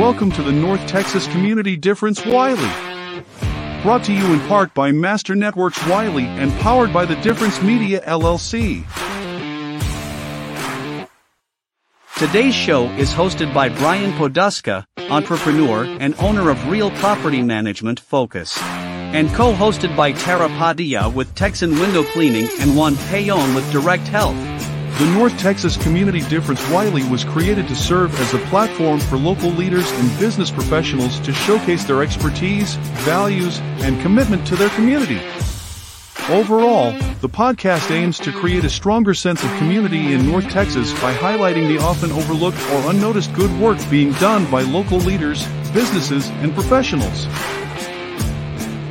welcome to the North Texas Community Difference Wylie. Brought to you in part by Master Networks Wylie and powered by the Difference Media LLC. Today's show is hosted by Brian Poduska, entrepreneur and owner of Real Property Management Focus, and co-hosted by Tara Padilla with Texan Window Cleaning and Juan Payon with Direct Health. The North Texas Community Difference Wylie was created to serve as a platform for local leaders and business professionals to showcase their expertise, values, and commitment to their community. Overall, the podcast aims to create a stronger sense of community in North Texas by highlighting the often overlooked or unnoticed good work being done by local leaders, businesses, and professionals.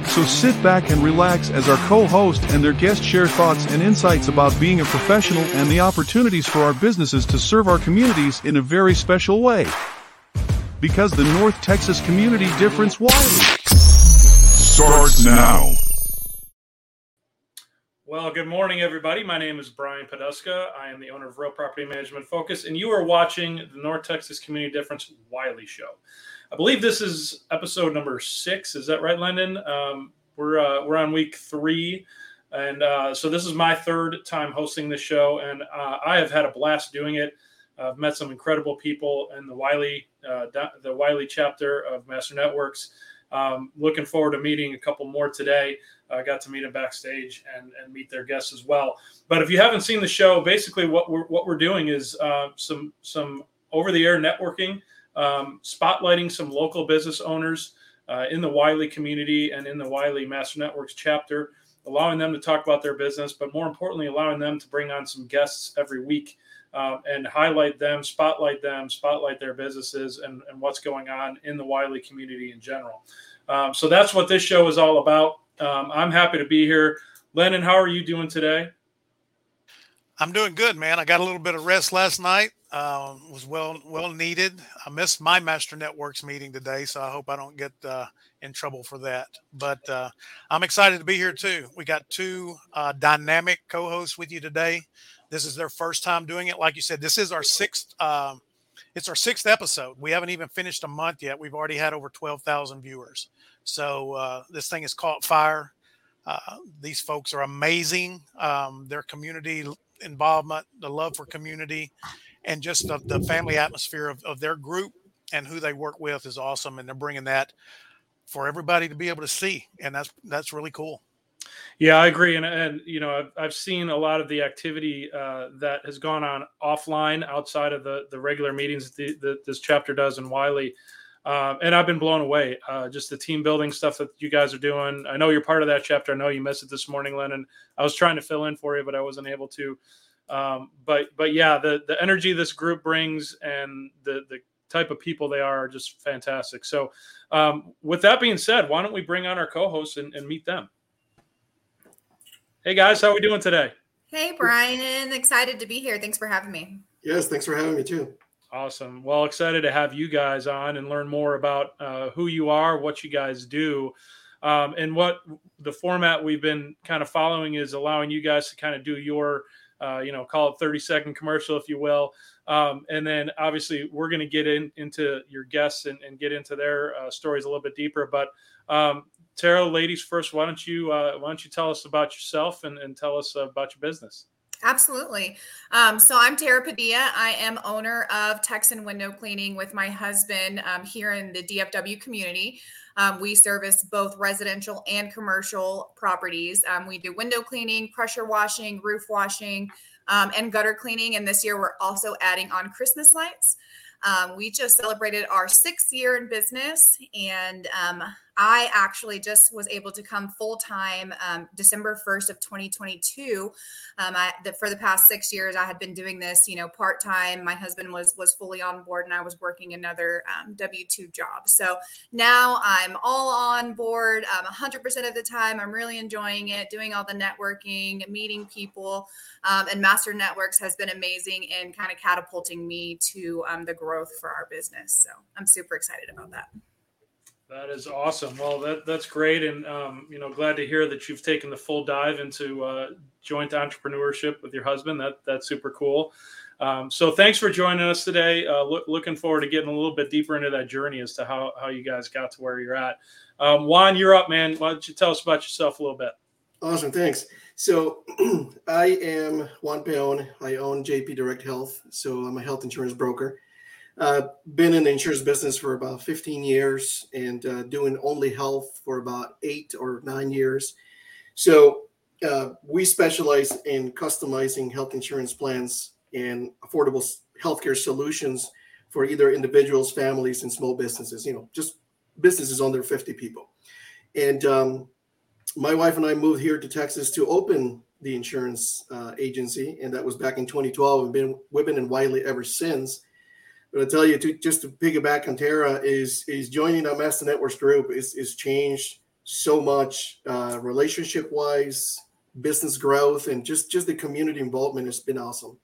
So sit back and relax as our co-host and their guest share thoughts and insights about being a professional and the opportunities for our businesses to serve our communities in a very special way. Because the North Texas Community Difference Wylie starts now. Well, good morning, everybody. My name is Brian Poduska. I am the owner of Real Property Management Focus, and you are watching the North Texas Community Difference Wylie Show. I believe this is episode number six. Is that right, Lyndon? Um, we're uh, we're on week three, and uh, so this is my third time hosting the show, and uh, I have had a blast doing it. I've met some incredible people in the Wylie uh, the Wylie chapter of Master Networks. Um, looking forward to meeting a couple more today. I got to meet them backstage and, and meet their guests as well. But if you haven't seen the show, basically what we're what we're doing is uh, some some over the air networking, um, spotlighting some local business owners uh, in the Wylie community and in the Wylie Master Networks chapter, allowing them to talk about their business, but more importantly, allowing them to bring on some guests every week. Uh, and highlight them, spotlight them, spotlight their businesses and, and what's going on in the Wylie community in general. Um, so that's what this show is all about. Um, I'm happy to be here. Lennon, how are you doing today? I'm doing good, man. I got a little bit of rest last night. Uh, was well well needed. I missed my Master Networks meeting today, so I hope I don't get uh, in trouble for that. But uh, I'm excited to be here too. We got two uh, dynamic co-hosts with you today. This is their first time doing it. Like you said, this is our sixth. Um, it's our sixth episode. We haven't even finished a month yet. We've already had over twelve thousand viewers. So uh, this thing has caught fire. Uh, these folks are amazing. Um, their community involvement, the love for community, and just the, the family atmosphere of, of their group and who they work with is awesome. And they're bringing that for everybody to be able to see, and that's that's really cool. Yeah, I agree, and and you know I've, I've seen a lot of the activity uh, that has gone on offline outside of the the regular meetings that, that this chapter does in Wylie. Um, and I've been blown away. Uh, just the team building stuff that you guys are doing. I know you're part of that chapter. I know you missed it this morning, Lennon. I was trying to fill in for you, but I wasn't able to. Um, but but yeah, the the energy this group brings and the the type of people they are are just fantastic. So um, with that being said, why don't we bring on our co-hosts and, and meet them? Hey guys, how are we doing today? Hey Brian, excited to be here. Thanks for having me. Yes, thanks for having me too. Awesome. Well, excited to have you guys on and learn more about uh, who you are, what you guys do, um, and what the format we've been kind of following is allowing you guys to kind of do your, uh, you know, call it 30 second commercial, if you will. Um, and then obviously we're going to get in, into your guests and, and get into their uh, stories a little bit deeper. But um, Tara, ladies first, why don't you uh, why don't you tell us about yourself and, and tell us about your business? Absolutely. Um, so I'm Tara Padilla. I am owner of Texan Window Cleaning with my husband um, here in the DFW community. Um, we service both residential and commercial properties. Um, we do window cleaning, pressure washing, roof washing, um, and gutter cleaning. And this year we're also adding on Christmas lights. Um, we just celebrated our sixth year in business, and um, I actually just was able to come full time um, December 1st of 2022. Um, I, the, for the past six years, I had been doing this, you know, part time. My husband was was fully on board, and I was working another um, W two job. So now I'm all on board 100% um, of the time. I'm really enjoying it, doing all the networking, meeting people, um, and Master Networks has been amazing in kind of catapulting me to um, the growth for our business. So I'm super excited about that. That is awesome. Well, that that's great, and um, you know, glad to hear that you've taken the full dive into uh, joint entrepreneurship with your husband. That that's super cool. Um, so thanks for joining us today. Uh, look, looking forward to getting a little bit deeper into that journey as to how, how you guys got to where you're at. Um, Juan, you're up, man. Why don't you tell us about yourself a little bit? Awesome, thanks. So I am Juan Peon. I own JP Direct Health. So I'm a health insurance broker. Uh, been in the insurance business for about 15 years and uh, doing only health for about eight or nine years. So uh, we specialize in customizing health insurance plans and affordable healthcare solutions for either individuals, families, and small businesses. You know, just businesses under 50 people. And um, my wife and I moved here to Texas to open the insurance uh, agency, and that was back in 2012. And been we've been in Wylie ever since. But I tell you, to, just to piggyback on Tara, is is joining our Master Networks group is is changed so much uh, relationship wise, business growth, and just just the community involvement has been awesome.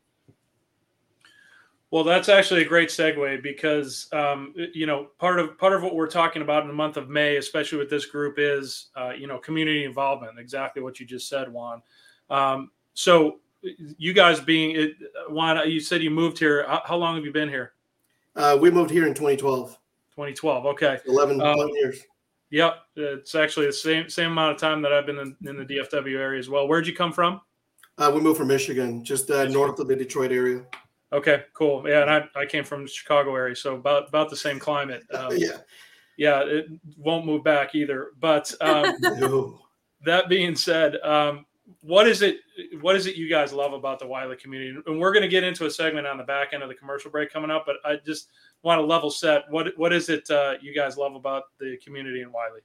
Well, that's actually a great segue because um, you know part of part of what we're talking about in the month of May, especially with this group, is uh, you know community involvement. Exactly what you just said, Juan. Um, so, you guys being it, Juan, you said you moved here. How long have you been here? Uh, we moved here in 2012. 2012. Okay. 11, um, 11 years. Yep, it's actually the same same amount of time that I've been in, in the DFW area as well. Where'd you come from? Uh, we moved from Michigan, just uh, north of the Detroit area. Okay, cool. Yeah, and I, I came from the Chicago area, so about about the same climate. Um, yeah, yeah, it won't move back either. But um, no. that being said, um, what is it? What is it you guys love about the Wylie community? And we're going to get into a segment on the back end of the commercial break coming up. But I just want to level set. What what is it uh, you guys love about the community in Wylie?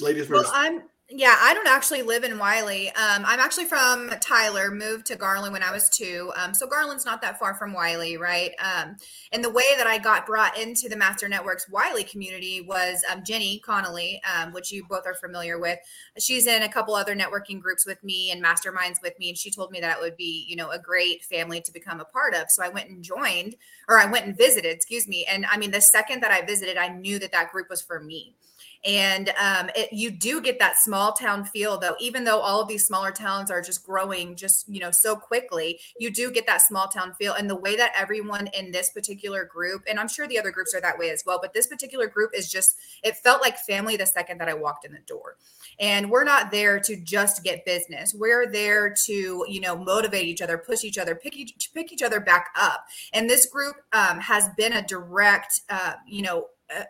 Ladies first. Well, I'm yeah, I don't actually live in Wylie. Um, I'm actually from Tyler, moved to Garland when I was two. Um, so Garland's not that far from Wylie, right? Um, and the way that I got brought into the Master Networks Wylie community was um, Jenny Connolley, um, which you both are familiar with. She's in a couple other networking groups with me and masterminds with me, and she told me that it would be, you know, a great family to become a part of. So I went and joined, or I went and visited, excuse me. And I mean, the second that I visited, I knew that that group was for me and um, it, you do get that small town feel though even though all of these smaller towns are just growing just you know so quickly you do get that small town feel. And the way that everyone in this particular group and i'm sure the other groups are that way as well but this particular group is just it felt like family the second that i walked in the door. And we're not there to just get business. We're there to you know motivate each other push each other pick each, pick each other back up. And this group um, has been a direct uh, you know uh,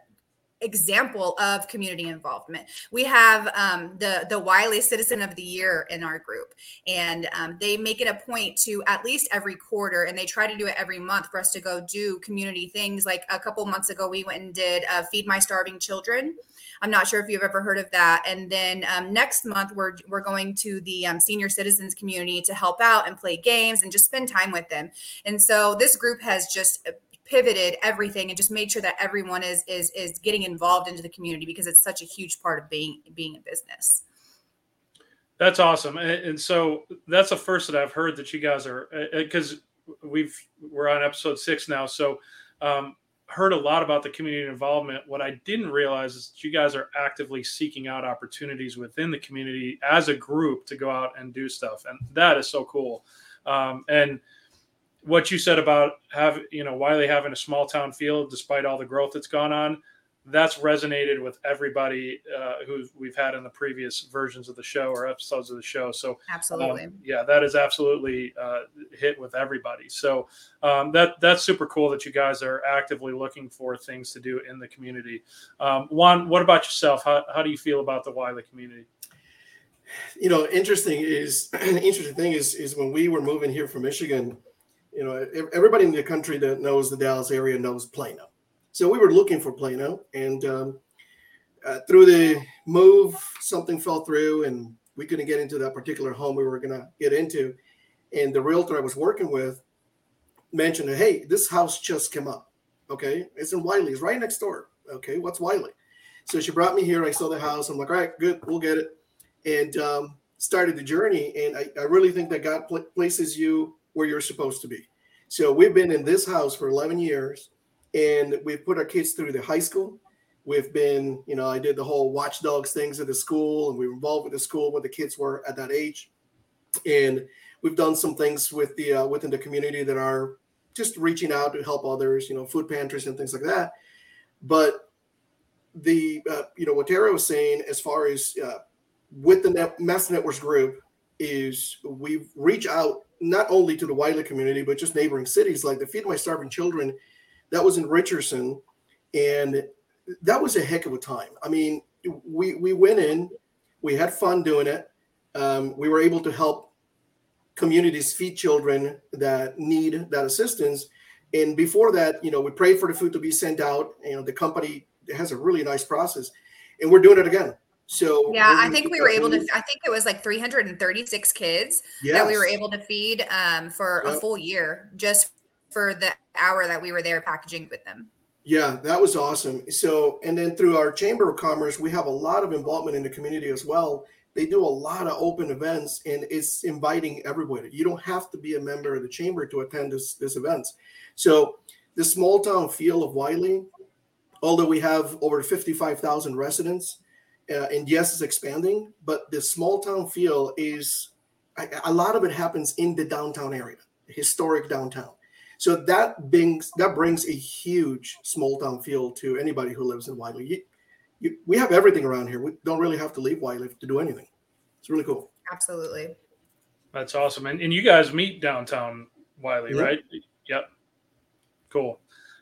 example of community involvement. We have um, the the Wylie Citizen of the Year in our group, and um, they make it a point to at least every quarter, and they try to do it every month for us to go do community things. Like a couple months ago, we went and did uh, Feed My Starving Children. I'm not sure if you've ever heard of that. And then um, next month, we're we're going to the um, senior citizens community to help out and play games and just spend time with them. And so this group has just pivoted everything and just made sure that everyone is is is getting involved into the community because it's such a huge part of being being a business. That's awesome. And, and so that's the first that i've heard that you guys are because we've we're on episode six now. So um, heard a lot about the community involvement. What i didn't realize is that you guys are actively seeking out opportunities within the community as a group to go out and do stuff. And that is so cool. Um, and what you said about have you know Wylie having a small town feel despite all the growth that's gone on, that's resonated with everybody uh, who we've had in the previous versions of the show or episodes of the show. So absolutely, um, yeah, that is absolutely uh, hit with everybody. So um, that that's super cool that you guys are actively looking for things to do in the community. Um, Juan, what about yourself? How how do you feel about the Wylie community? You know, interesting is interesting thing is is when we were moving here from Michigan you know, everybody in the country that knows the Dallas area knows Plano. So we were looking for Plano, and um, uh, through the move, something fell through, and we couldn't get into that particular home we were going to get into. And the realtor I was working with mentioned, "Hey, this house just came up. Okay, it's in Wylie. It's right next door. Okay, what's Wylie?" So she brought me here. I saw the house. I'm like, "All right, good, we'll get it," and um, started the journey. And I, I really think that God pl- places you where you're supposed to be. So we've been in this house for 11 years and we've put our kids through the high school. We've been, you know, I did the whole watchdogs things at the school and we were involved with the school when the kids were at that age. and we've done some things with the uh, within the community that are just reaching out to help others, you know, food pantries and things like that. But the uh, you know what Tara was saying as far as uh, with the Net- Mass Networks group is we reach out not only to the Wylie community but just neighboring cities like the Feed My Starving Children that was in Richardson and that was a heck of a time. I mean, we we went in, we had fun doing it. Um, we were able to help communities feed children that need that assistance. And before that, you know, we prayed for the food to be sent out. You know, the company has a really nice process, and we're doing it again. So yeah, I think we were able to. I think it was like 336 kids yes. that we were able to feed um, for yep. a full year, just for the hour that we were there packaging with them. Yeah, that was awesome. So, and then through our Chamber of Commerce, we have a lot of involvement in the community as well. They do a lot of open events, and it's inviting everybody. You don't have to be a member of the chamber to attend this this events. So, the small town feel of Wylie, although we have over 55,000 residents, uh, and yes, it's expanding, but the small town feel is a, a lot of it happens in the downtown area, historic downtown. So that brings that brings a huge small town feel to anybody who lives in Wylie. You, you, we have everything around here. We don't really have to leave Wylie to do anything. It's really cool. Absolutely. That's awesome. And, and you guys meet downtown Wylie, right? Yep. Cool.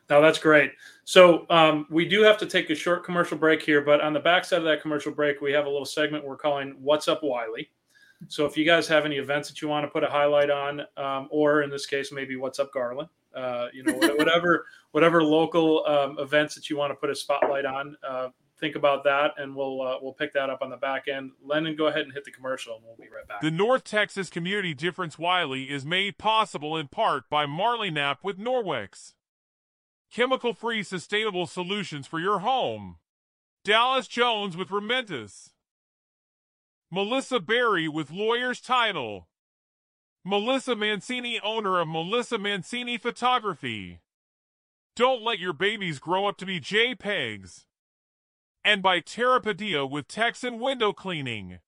Now that's great. So um, we do have to take a short commercial break here, but on the backside of that commercial break, we have a little segment we're calling "What's Up Wylie." So if you guys have any events that you want to put a highlight on, um, or in this case, maybe what's up Garland, uh, you know, whatever whatever local um, events that you want to put a spotlight on, uh, think about that, and we'll uh, we'll pick that up on the back end. Lennon, go ahead and hit the commercial, and we'll be right back. The North Texas Community Difference Wylie is made possible in part by Marley Knapp with Norwex, chemical-free sustainable solutions for your home. Dallas Jones with Rementis. Melissa Berry with lawyer's title. Melissa Mancini, owner of Melissa Mancini Photography. Don't let your babies grow up to be JPEGs. And by Tara Padilla with Texan Window Cleaning.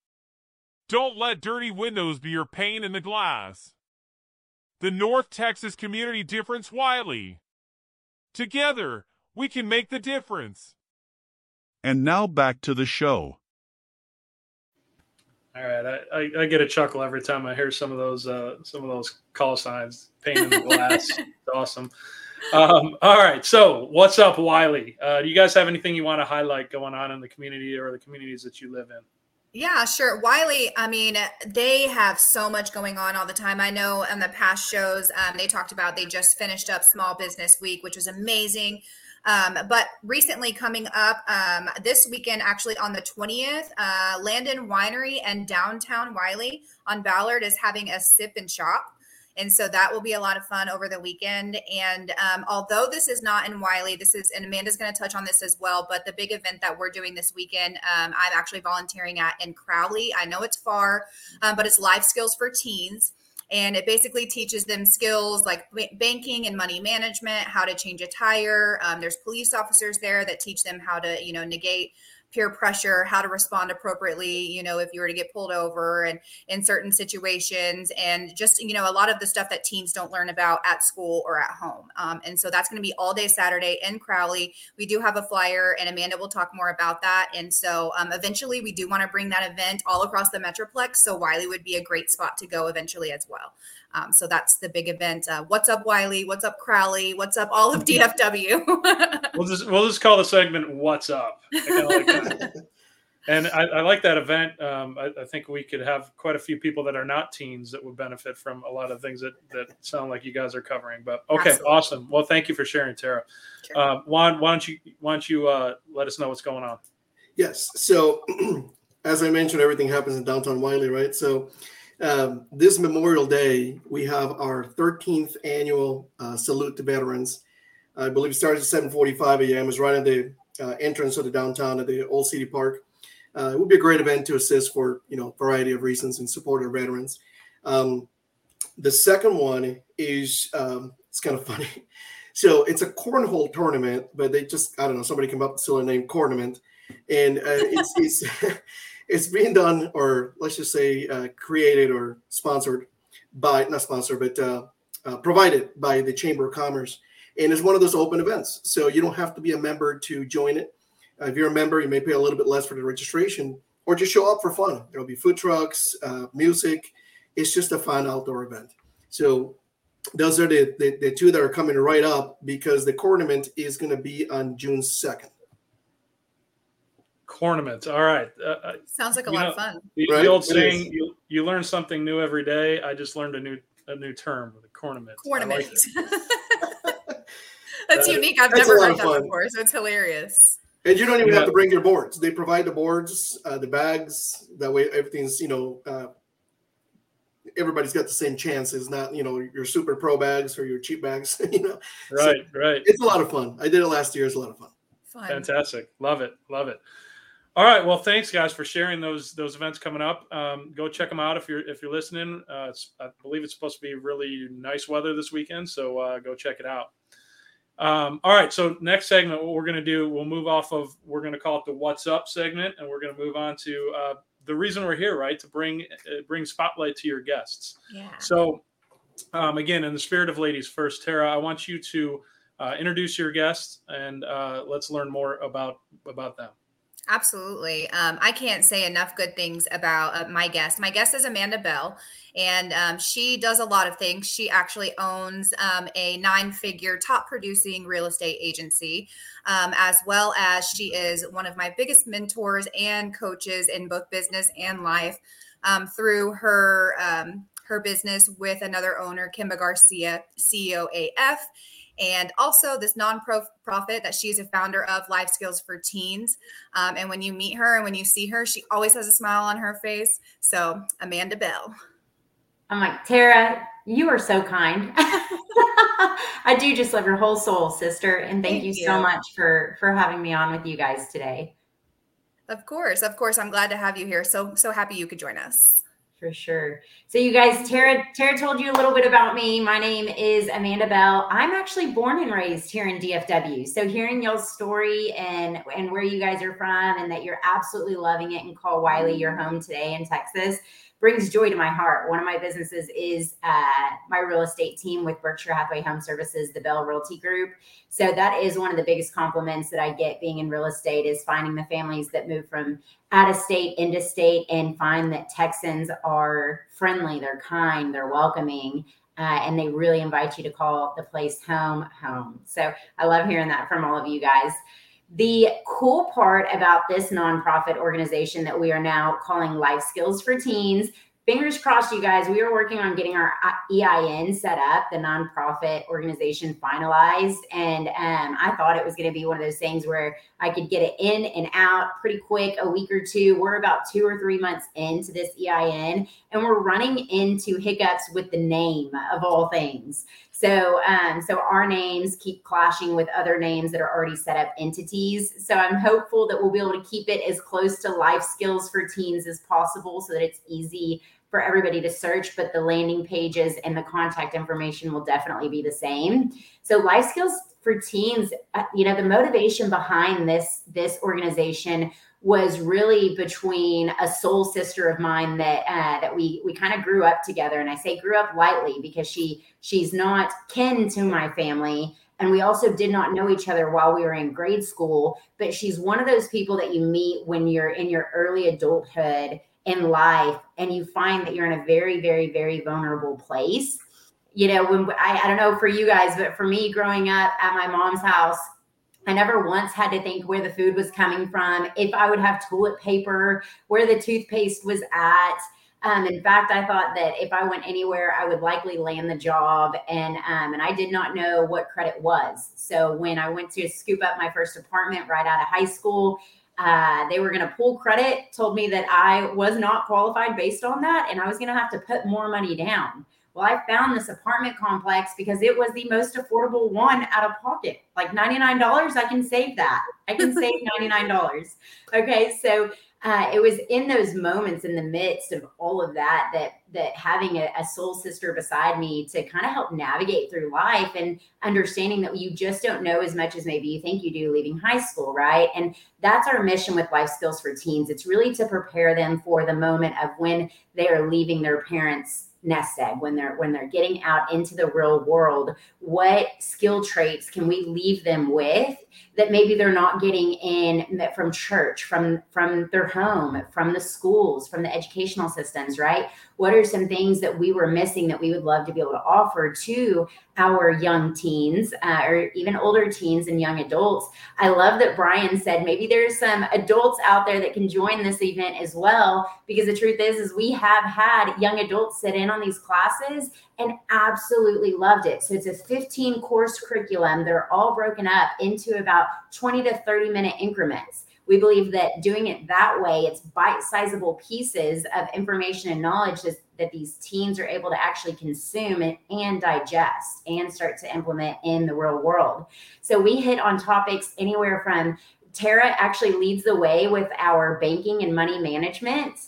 Don't let dirty windows be your pain in the glass. The North Texas Community Difference Wylie. Together, we can make the difference. And now back to the show. All right, I, I, I, get a chuckle every time I hear some of those uh, some of those call signs. Pain in the glass, it's awesome. Um, all right, so what's up, Wylie? Uh, do you guys have anything you want to highlight going on in the community or the communities that you live in? Yeah, sure. Wylie, I mean, they have so much going on all the time. I know in the past shows, um, they talked about they just finished up Small Business Week, which was amazing. Um, but recently, coming up um, this weekend, actually on the 20th, uh, Landon Winery and Downtown Wylie on Ballard is having a sip and shop. And so that will be a lot of fun over the weekend. And um, although this is not in Wylie, this is, and Amanda's going to touch on this as well, but the big event that we're doing this weekend, um, I'm actually volunteering at in Crowley. I know it's far, um, but it's life skills for teens and it basically teaches them skills like banking and money management how to change a tire um, there's police officers there that teach them how to you know negate peer pressure, how to respond appropriately, you know, if you were to get pulled over and in certain situations, and just, you know, a lot of the stuff that teens don't learn about at school or at home. Um, and so that's going to be all day Saturday in Crowley. We do have a flyer, and Amanda will talk more about that. And so um, eventually, we do want to bring that event all across the Metroplex. So Wylie would be a great spot to go eventually as well. Um, so that's the big event. Uh, what's up, Wylie? What's up, Crowley? What's up, all of DFW? we'll just we'll just call the segment "What's Up." I and I, I, like that event. Um, I, I, think we could have quite a few people that are not teens that would benefit from a lot of things that, that sound like you guys are covering. But okay, Absolutely. awesome. Well, thank you for sharing, Tara. Sure. Uh, Juan, why don't you why don't you uh, let us know what's going on? Yes. So, as I mentioned, everything happens in downtown Wylie, right? So, um, this Memorial Day, we have our 13th annual uh, salute to veterans. I believe it starts at 7:45 a.m. It's right at the uh, entrance of the downtown at the Old City Park. Uh, it would be a great event to assist for you know variety of reasons and support our veterans. Um, the second one is um, it's kind of funny. So it's a cornhole tournament, but they just I don't know somebody came up with the name Cornament, and uh, it's, it's it's being done, or let's just say uh, created or sponsored by, not sponsored, but uh, uh, provided by the Chamber of Commerce. And it's one of those open events. So you don't have to be a member to join it. If you're a member, you may pay a little bit less for the registration or just show up for fun. There'll be food trucks, uh, music. It's just a fun outdoor event. So those are the, the, the two that are coming right up because the tournament is going to be on June 2nd. Cornaments. All right. Uh, uh, Sounds like a lot know, of fun. the, Right? the old It saying, you, you learn something new every day. I just learned a new a new term, the cornament. I like That's Uh, unique. I've that's never heard that fun. before, so it's hilarious. And you don't even Yeah. have to bring your boards. They provide the boards, uh, the bags. That way, everything's you know, uh, everybody's got the same chances. Not you know your super pro bags or your cheap bags. you know, Right, right. it's a lot of fun. I did it last year. It's a lot of fun. Fun. Fantastic. Love it. Love it. All right. Well, thanks guys for sharing those those events coming up. Um, go check them out if you're if you're listening. Uh, it's, I believe it's supposed to be really nice weather this weekend, so uh, go check it out. Um, all right. So next segment, what we're going to do, we'll move off of we're going to call it the "What's Up" segment, and we're going to move on to uh, the reason we're here, right? To bring uh, bring spotlight to your guests. Yeah. So, um, again, in the spirit of ladies first, Tara, I want you to uh, introduce your guests and uh, let's learn more about about them. Absolutely. Um, I can't say enough good things about uh, my guest. My guest is Amanda Bell, and um, she does a lot of things. She actually owns um, a nine figure top producing real estate agency, um, as well as she is one of my biggest mentors and coaches in both business and life um, through her. Um, her business with another owner, Kimba Garcia, CEO AF, and also this non-profit that she's a founder of life skills for teens um, and when you meet her and when you see her she always has a smile on her face so amanda bell I'm like, Tara, you are so kind. I do just love your whole soul, sister. And thank, Thank you, so much for for having me on with you guys today. of course of course i'm glad to have you here so so happy you could join us For sure. So you guys, Tara, Tara told you a little bit about me. My name is Amanda Bell. I'm actually born and raised here in DFW. So hearing y'all's story and and where you guys are from and that you're absolutely loving it and call Wylie your home today in Texas brings joy to my heart. One of my businesses is uh, my real estate team with Berkshire Hathaway Home Services, the Bell Realty Group. So that is one of the biggest compliments that I get being in real estate is finding the families that move from out of state into state and find that Texans are friendly, they're kind, they're welcoming, uh, and they really invite you to call the place home home. So I love hearing that from all of you guys. The cool part about this nonprofit organization that we are now calling Life Skills for Teens, fingers crossed, you guys, we are working on getting our EIN set up, the nonprofit organization finalized. And um, I thought it was going to be one of those things where I could get it in and out pretty quick, a week or two. We're about two or three months into this EIN, and we're running into hiccups with the name of all things. So, um, so our names keep clashing with other names that are already set up entities. So I'm hopeful that we'll be able to keep it as close to life skills for teens as possible, so that it's easy for everybody to search. But the landing pages and the contact information will definitely be the same. So life skills for teens, uh, you know, the motivation behind this this organization was really between a soul sister of mine that uh, that we we kind of grew up together. And i say grew up lightly because she she's not kin to my family. And we also did not know each other while we were in grade school. But she's one of those people that you meet when you're in your early adulthood in life and you find that you're in a very very very vulnerable place. You know when I, I don't know for you guys but for me growing up at my mom's house I never once had to think where the food was coming from, if I would have toilet paper, where the toothpaste was at. Um, in fact, I thought that if I went anywhere, I would likely land the job, and um, and I did not know what credit was. So when I went to scoop up my first apartment right out of high school, uh, they were going to pull credit. Told me that I was not qualified based on that, and I was going to have to put more money down. Well, I found this apartment complex because it was the most affordable one out of pocket. Like $99, I can save that. I can save $99. Okay. So uh, it was in those moments in the midst of all of that that that having a, a soul sister beside me to kind of help navigate through life and understanding that you just don't know as much as maybe you think you do leaving high school right and that's our mission with life skills for teens it's really to prepare them for the moment of when they are leaving their parents nest egg when they're when they're getting out into the real world what skill traits can we leave them with that maybe they're not getting in from church from from their home from the schools from the educational systems right what are some things that we were missing that we would love to be able to offer to our young teens uh, or even older teens and young adults? I love that brian said maybe there's some adults out there that can join this event as well because the truth is is we have had young adults sit in on these classes and absolutely loved it. So it's a 15 course curriculum. They're all broken up into about 20 to 30 minute increments we believe that doing it that way, it's bite sizable pieces of information and knowledge that, that these teens are able to actually consume and, and digest and start to implement in the real world. So we hit on topics anywhere from Tara actually leads the way with our banking and money management.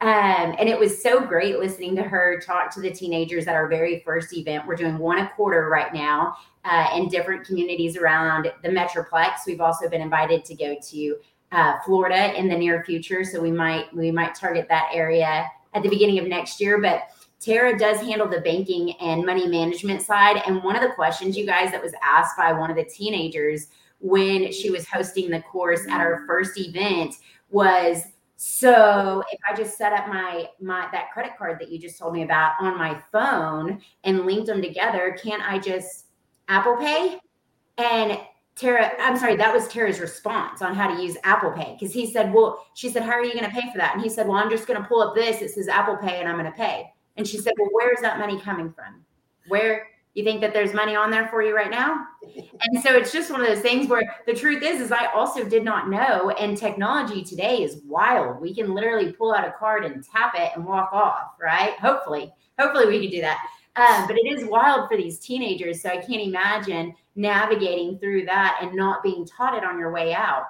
Um, and it was so great listening to her talk to the teenagers at our very first event. We're doing one a quarter right now uh, in different communities around the Metroplex. We've also been invited to go to uh, Florida in the near future. So we might we might target that area at the beginning of next year. But Tara does handle the banking and money management side. And one of the questions, you guys, that was asked by one of the teenagers when she was hosting the course at our first event was so if I just set up my my that credit card that you just told me about on my phone and linked them together, can't I just Apple Pay? And Tara, I'm sorry, that was Tara's response on how to use Apple Pay. Because he said, Well, she said, How are you going to pay for that? And he said, Well, I'm just going to pull up this. It says Apple Pay and I'm going to pay. And she said, Well, where's that money coming from? Where you think that there's money on there for you right now? And so it's just one of those things where the truth is, is I also did not know. And technology today is wild. We can literally pull out a card and tap it and walk off, right? Hopefully, hopefully we can do that. Um, but it is wild for these teenagers. So I can't imagine navigating through that and not being taught it on your way out.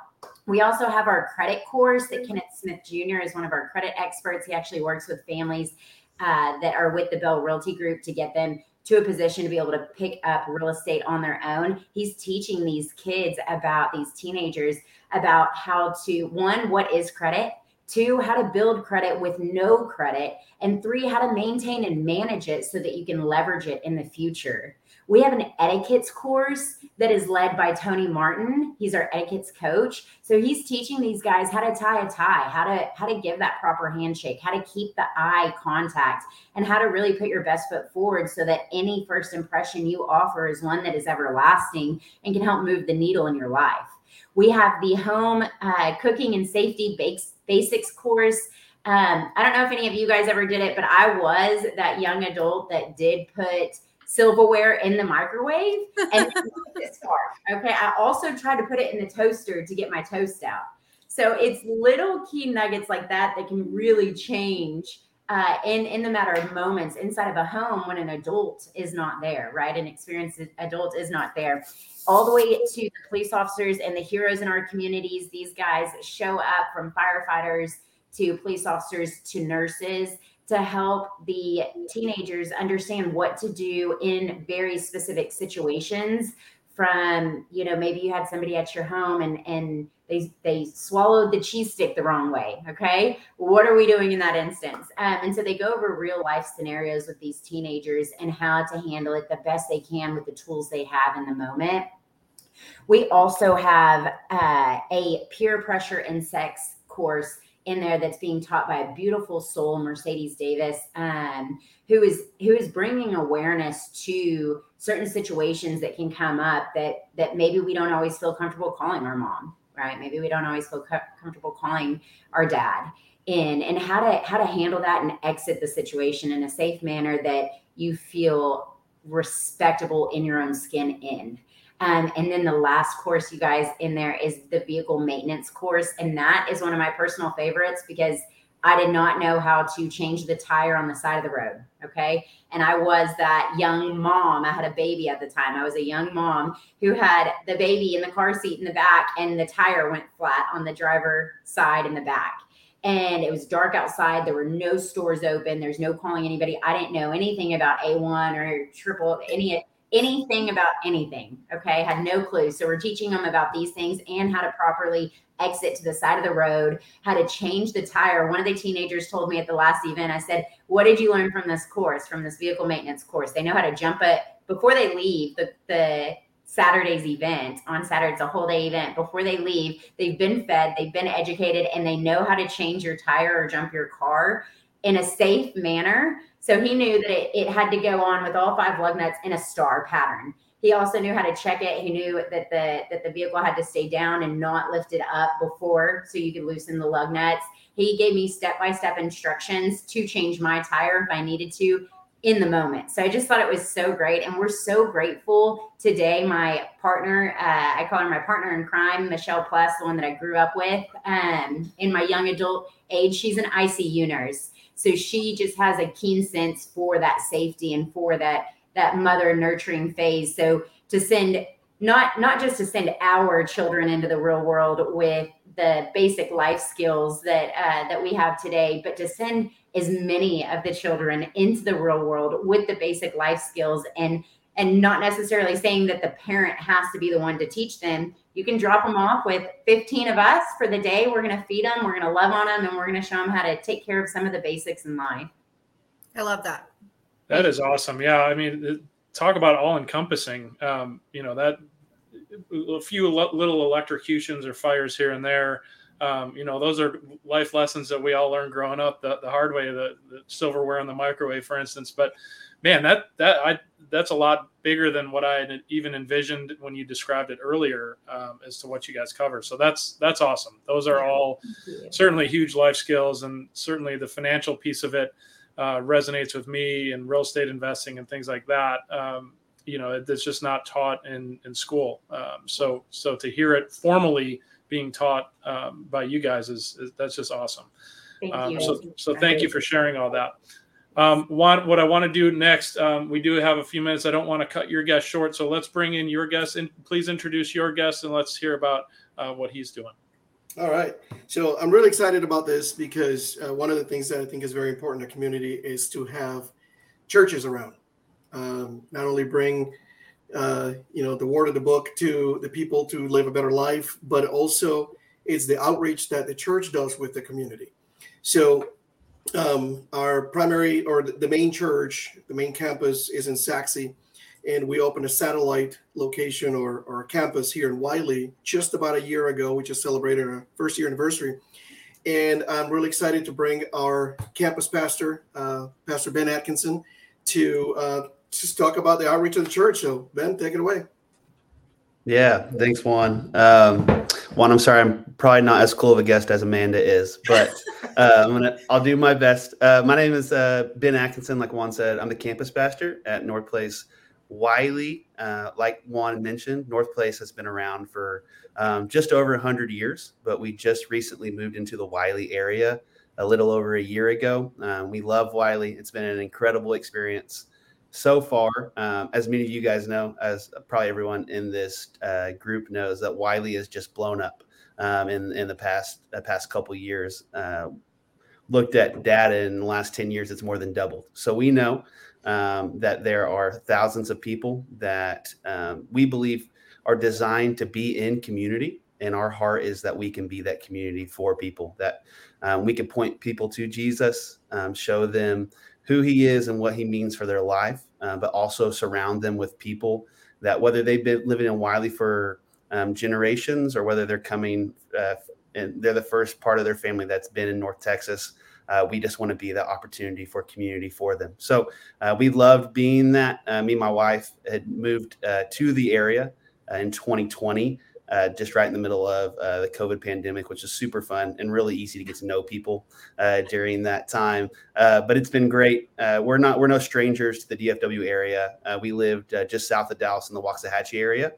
We also have our credit course that Kenneth Smith Jr. is one of our credit experts. He actually works with families uh, that are with the Bell Realty Group to get them to a position to be able to pick up real estate on their own. He's teaching these kids about these teenagers about how to one, what is credit? Two, how to build credit with no credit. And three, how to maintain and manage it so that you can leverage it in the future. We have an etiquettes course that is led by Tony Martin. He's our etiquettes coach. So he's teaching these guys how to tie a tie, how to how to give that proper handshake, how to keep the eye contact, and how to really put your best foot forward so that any first impression you offer is one that is everlasting and can help move the needle in your life. We have the home uh, cooking and safety bakes, basics course. Um, I don't know if any of you guys ever did it, but I was that young adult that did put silverware in the microwave and this far. Okay. I also tried to put it in the toaster to get my toast out. So it's little key nuggets like that that can really change uh, in in the matter of moments inside of a home when an adult is not there, right? An experienced adult is not there. All the way to the police officers and the heroes in our communities. These guys show up from firefighters to police officers to nurses to help the teenagers understand what to do in very specific situations from you know maybe you had somebody at your home and and they they swallowed the cheese stick the wrong way okay? What are we doing in that instance? Um, and so they go over real life scenarios with these teenagers and how to handle it the best they can with the tools they have in the moment. We also have uh, a peer pressure and sex course in there that's being taught by a beautiful soul, Mercedes Davis, um, who is who is bringing awareness to certain situations that can come up that that maybe we don't always feel comfortable calling our mom, right? Maybe we don't always feel co- comfortable calling our dad in, and how to how to handle that and exit the situation in a safe manner that you feel respectable in your own skin in. Um, and then the last course, you guys, in there is the vehicle maintenance course. And that is one of my personal favorites because I did not know how to change the tire on the side of the road. Okay. And I was that young mom. I had a baby at the time. I was a young mom who had the baby in the car seat in the back, and the tire went flat on the driver side in the back. and it was dark outside. There were no stores open. There's no calling anybody. I didn't know anything about A1 or triple any anything about anything. Okay, had no clue. So we're teaching them about these things and how to properly exit to the side of the road, how to change the tire. One of the teenagers told me at the last event, I said, What did you learn from this course, from this vehicle maintenance course? They know how to jump it before they leave the, the Saturday's event. On Saturday, it's a whole day event. Before they leave, they've been fed, they've been educated, and they know how to change your tire or jump your car in a safe manner. So he knew that it, it had to go on with all five lug nuts in a star pattern. He also knew how to check it. He knew that the that the vehicle had to stay down and not lifted up before, so you could loosen the lug nuts. He gave me step by step instructions to change my tire if I needed to in the moment. So I just thought it was so great, and we're so grateful today. My partner, uh, I call her my partner in crime, Michelle Plus, the one that I grew up with um, in my young adult age. She's an ICU nurse, so she just has a keen sense for that safety and for that that mother nurturing phase. So to send not not just to send our children into the real world with the basic life skills that uh, that we have today, but to send as many of the children into the real world with the basic life skills and and not necessarily saying that the parent has to be the one to teach them. You can drop them off with 15 of us for the day. We're going to feed them, we're going to love on them, and we're going to show them how to take care of some of the basics in life. I love that. That is awesome. Yeah, I mean, talk about all encompassing. Um, you know that a few little electrocutions or fires here and there. Um, you know, those are life lessons that we all learned growing up the, the hard way, the, the silverware in the microwave, for instance. But man, that that I that's a lot bigger than what I had even envisioned when you described it earlier um, as to what you guys cover. So that's that's awesome. Those are all certainly huge life skills, and certainly the financial piece of it uh, resonates with me and real estate investing and things like that. Um, you know, it's just not taught in in school. Um, so so to hear it formally being taught um, by you guys is, is, that's just awesome. Thank um. So so thank you for sharing all that. Um, one, what I want to do next, um, we do have a few minutes. I don't want to cut your guest short, so let's bring in your guest and please introduce your guest and let's hear about uh, what he's doing. All right. So I'm really excited about this because uh, one of the things that I think is very important to community is to have churches around. Um, not only bring uh, you know the word of the book to the people to live a better life, but also it's the outreach that the church does with the community. So um, our primary or the main church, the main campus is in Sachse and we opened a satellite location or, or campus here in Wylie just about a year ago. We just celebrated our first year anniversary. And I'm really excited to bring our campus pastor, uh, Pastor Ben Atkinson, to uh, just talk about the outreach of the church. So, Ben, take it away. Yeah, thanks, Juan. Um, Juan, I'm sorry, I'm probably not as cool of a guest as Amanda is, but uh, I'm gonna, I'll do my best. Uh, my name is uh, Ben Atkinson. Like Juan said, I'm the campus pastor at North Place Wylie. uh, like Juan mentioned, North Place has been around for um, just over 100 years, but we just recently moved into the Wylie area a little over a year ago. Um, we love Wylie. It's been an incredible experience so far. Um, as many of you guys know, as probably everyone in this uh, group knows, that Wylie has just blown up um, in in the past uh, past couple years. Uh, looked at data in the last 10 years, it's more than doubled. So we know um, that there are thousands of people that um, we believe are designed to be in community. And our heart is that we can be that community for people, that um, we can point people to Jesus, show them who he is and what he means for their life, uh, but also surround them with people that whether they've been living in Wylie for um, generations or whether they're coming uh, and they're the first part of their family that's been in North Texas uh, we just want to be the opportunity for community for them. So uh, we loved being that. Uh, me and my wife had moved uh, to the area in 2020. Uh, just right in the middle of the COVID pandemic, which is super fun and really easy to get to know people during that time. but it's been great. we're not we're no strangers to the DFW area. we lived just south of Dallas in the Waxahachie area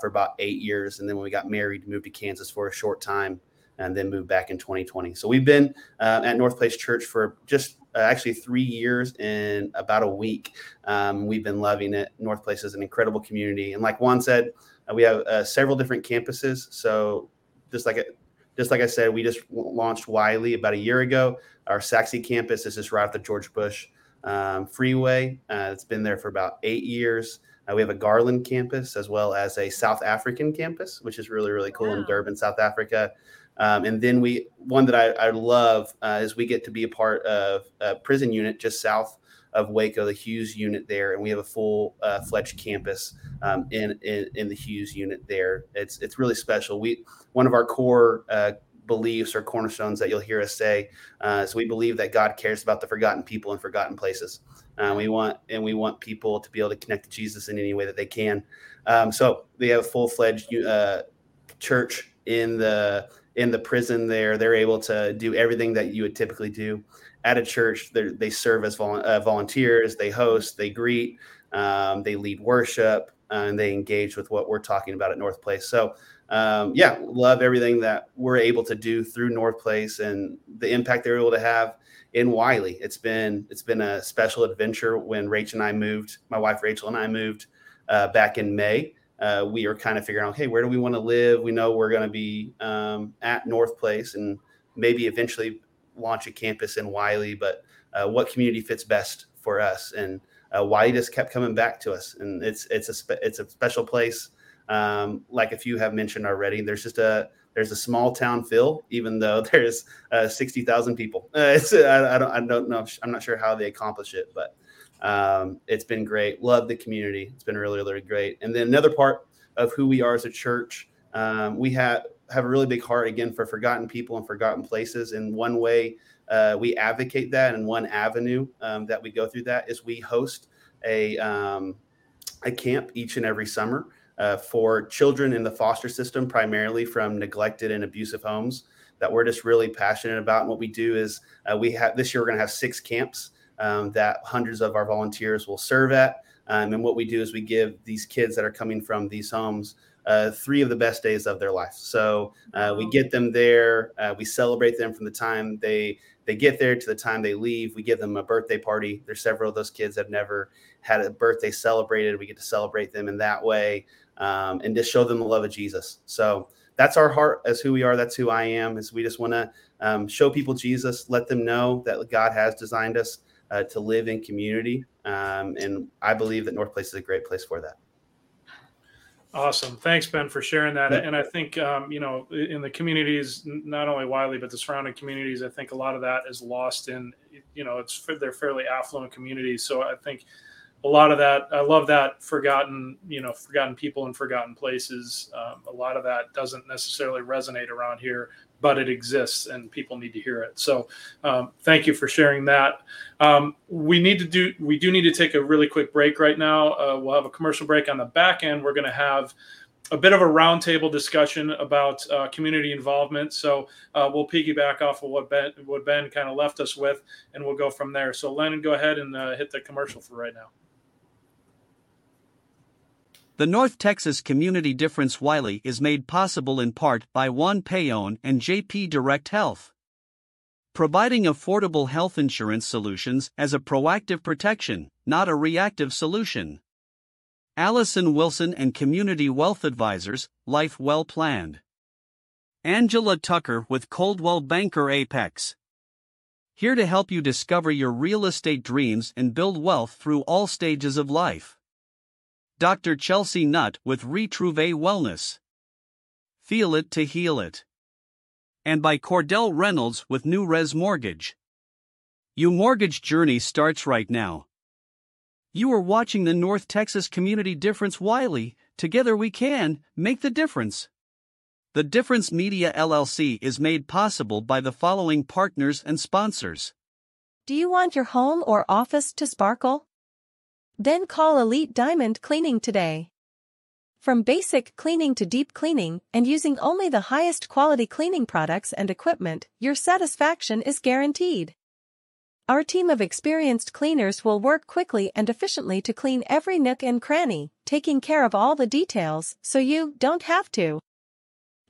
for about eight years, and then when we got married, moved to Kansas for a short time and then moved back in 2020. So we've been uh, at North Place Church for just uh, actually three years in about a week. Um, we've been loving it. North Place is an incredible community, and like Juan said, uh, we have uh, several different campuses. So just like just like I said, we just launched Wylie about a year ago. Our Sachse campus is just right off the George Bush um, Freeway. Uh, it's been there for about eight years. Uh, we have a Garland campus as well as a South African campus, which is really, really cool wow. in Durban, South Africa. Um, and then we, one that I, I love uh, is we get to be a part of a prison unit just south of Waco, the Hughes unit there, and we have a full uh, fledged campus um, in, in, in the Hughes unit there. It's it's really special. We one of our core uh, beliefs or cornerstones that you'll hear us say uh, is we believe that God cares about the forgotten people and forgotten places. Uh, we want and we want people to be able to connect to Jesus in any way that they can. Um, so we have a full fledged uh, church in the in the prison there. They're able to do everything that you would typically do at a church. They serve as uh, volunteers. They host. They greet. Um, they lead worship. Uh, and they engage with what we're talking about at North Place. So um, yeah, love everything that we're able to do through North Place and the impact they're able to have in Wylie. It's been it's been a special adventure when Rachel and I moved. My wife Rachel and I moved uh, back in May. Uh, we are kind of figuring out, hey, where do we want to live? We know we're going to be um, at North Place and maybe eventually launch a campus in Wylie, but uh, what community fits best for us? And uh, Wylie just kept coming back to us, and it's it's a spe- it's a special place. Um, like a few have mentioned already, there's just a there's a small town feel, even though there's uh, sixty thousand people. Uh, I, I, don't I don't know I'm not sure how they accomplish it, but um, it's been great. Love the community. It's been really really great. And then another part of who we are as a church, um, we have have a really big heart again for forgotten people and forgotten places. And one way uh, we advocate that, and one avenue um, that we go through that is we host a um, a camp each and every summer uh, for children in the foster system, primarily from neglected and abusive homes that we're just really passionate about. And what we do is uh, we have this year we're going to have six camps um, that hundreds of our volunteers will serve at. Um, and what we do is we give these kids that are coming from these homes uh, three of the best days of their life. So uh, we get them there. Uh, we celebrate them from the time they they get there to the time they leave. We give them a birthday party. There's several of those kids that have never had a birthday celebrated. We get to celebrate them in that way um, and just show them the love of Jesus. So that's our heart as who we are. That's who I am. Is we just want to um, show people Jesus, let them know that God has designed us uh, to live in community, um, and I believe that North Place is a great place for that. Awesome. Thanks, Ben, for sharing that. And I think, um, you know, in the communities, not only Wylie, but the surrounding communities, I think a lot of that is lost in, you know, it's they're fairly affluent communities. So I think a lot of that i love that forgotten you know forgotten people and forgotten places um, a lot of that doesn't necessarily resonate around here but it exists and people need to hear it so um, thank you for sharing that um, we need to do we do need to take a really quick break right now uh, we'll have a commercial break on the back end we're going to have a bit of a roundtable discussion about uh, community involvement. So uh, we'll piggyback off of what Ben what Ben kind of left us with, and we'll go from there. So Lennon, go ahead and uh, hit the commercial for right now. The North Texas Community Difference Wylie is made possible in part by Juan Payon and JP Direct Health. Providing affordable health insurance solutions as a proactive protection, not a reactive solution. Allison Wilson and Community Wealth Advisors, Life Well Planned. Angela Tucker with Coldwell Banker Apex. Here to help you discover your real estate dreams and build wealth through all stages of life. Dr. Chelsea Nutt with Retrouve Wellness. Feel it to heal it. And by Cordell Reynolds with NewRez Mortgage. Your mortgage journey starts right now. You are watching the North Texas Community Difference Wylie. Together we can make the difference. The Difference Media LLC is made possible by the following partners and sponsors. Do you want your home or office to sparkle? Then call Elite Diamond Cleaning today. From basic cleaning to deep cleaning and using only the highest quality cleaning products and equipment, your satisfaction is guaranteed. Our team of experienced cleaners will work quickly and efficiently to clean every nook and cranny, taking care of all the details so you don't have to.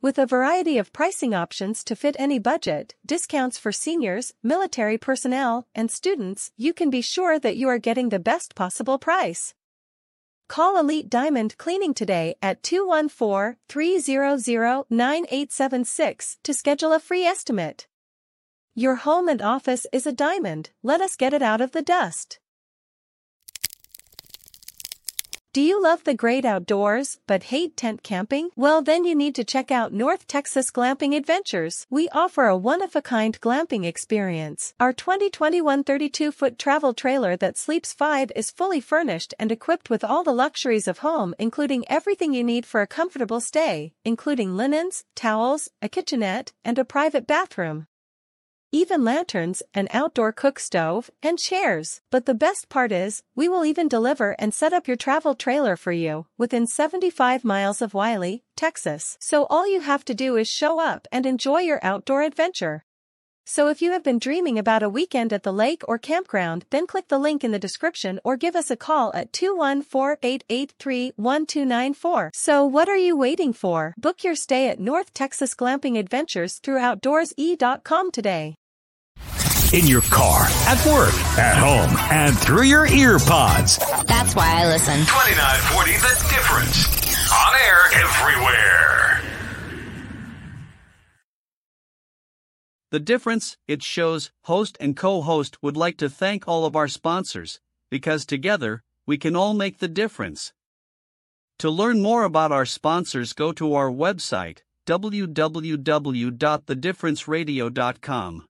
With a variety of pricing options to fit any budget, discounts for seniors, military personnel, and students, you can be sure that you are getting the best possible price. Call Elite Diamond Cleaning today at 214 300 9876 to schedule a free estimate. Your home and office is a diamond, let us get it out of the dust. Do you love the great outdoors but hate tent camping? Well, then you need to check out North Texas Glamping Adventures. We offer a one-of-a-kind glamping experience. Our 2021 32-foot travel trailer that sleeps five is fully furnished and equipped with all the luxuries of home including everything you need for a comfortable stay, including linens, towels, a kitchenette, and a private bathroom even lanterns, an outdoor cook stove, and chairs. But the best part is, we will even deliver and set up your travel trailer for you within 75 miles of Wylie, Texas. So all you have to do is show up and enjoy your outdoor adventure. So if you have been dreaming about a weekend at the lake or campground, then click the link in the description or give us a call at 214-883-1294. So what are you waiting for? Book your stay at North Texas Glamping Adventures through Outdoorsy.com today. In your car, at work, at home, and through your ear pods. That's why I listen. 2940 The Difference. On air everywhere. The difference, it shows, host and co host would like to thank all of our sponsors, because together, we can all make the difference. To learn more about our sponsors, go to our website, www.thedifferenceradio.com.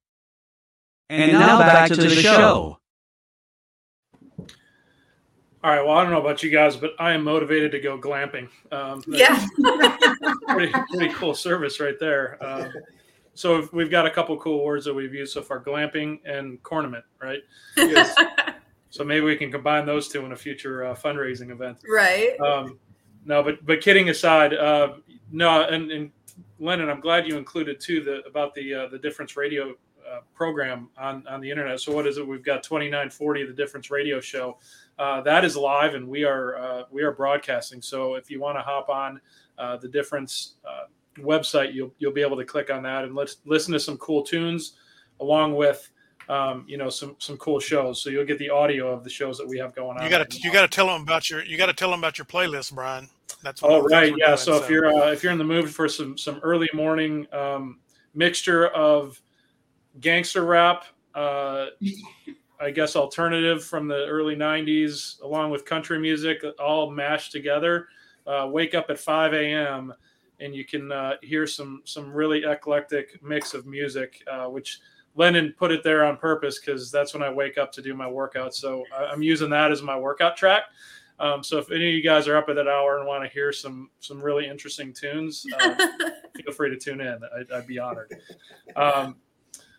And, and now back, to the show. All right. Well, I don't know about you guys, but I am motivated to go glamping. Um, yeah. pretty, pretty cool service right there. Um, so we've got a couple cool words that we've used so far: glamping and cornament, right? Yes. so maybe we can combine those two in a future uh, fundraising event. Right. Um, no, but but kidding aside, uh, no, and, and Lennon, I'm glad you included too the about the uh, the difference radio uh, program on on the internet. So what is it? We've got 2940, the difference radio show. Uh, that is live, and we are uh, we are broadcasting. So if you want to hop on uh, the difference uh, website, you'll you'll be able to click on that and let's listen to some cool tunes, along with um, you know some some cool shows. So you'll get the audio of the shows that we have going on. You got to you got to tell them about your you got to tell them about your playlist, Brian. That's what oh right, yeah. Doing, so, so, if you're uh, if you're in the mood for some some early morning um, mixture of gangster rap, uh, I guess alternative from the early '90s, along with country music, all mashed together. Uh, wake up at 5 a.m. and you can uh, hear some some really eclectic mix of music, uh, which Lennon put it there on purpose because that's when I wake up to do my workout. So I'm using that as my workout track. Um, so if any of you guys are up at that hour and want to hear some some really interesting tunes, uh, feel free to tune in. I'd, I'd be honored. Um,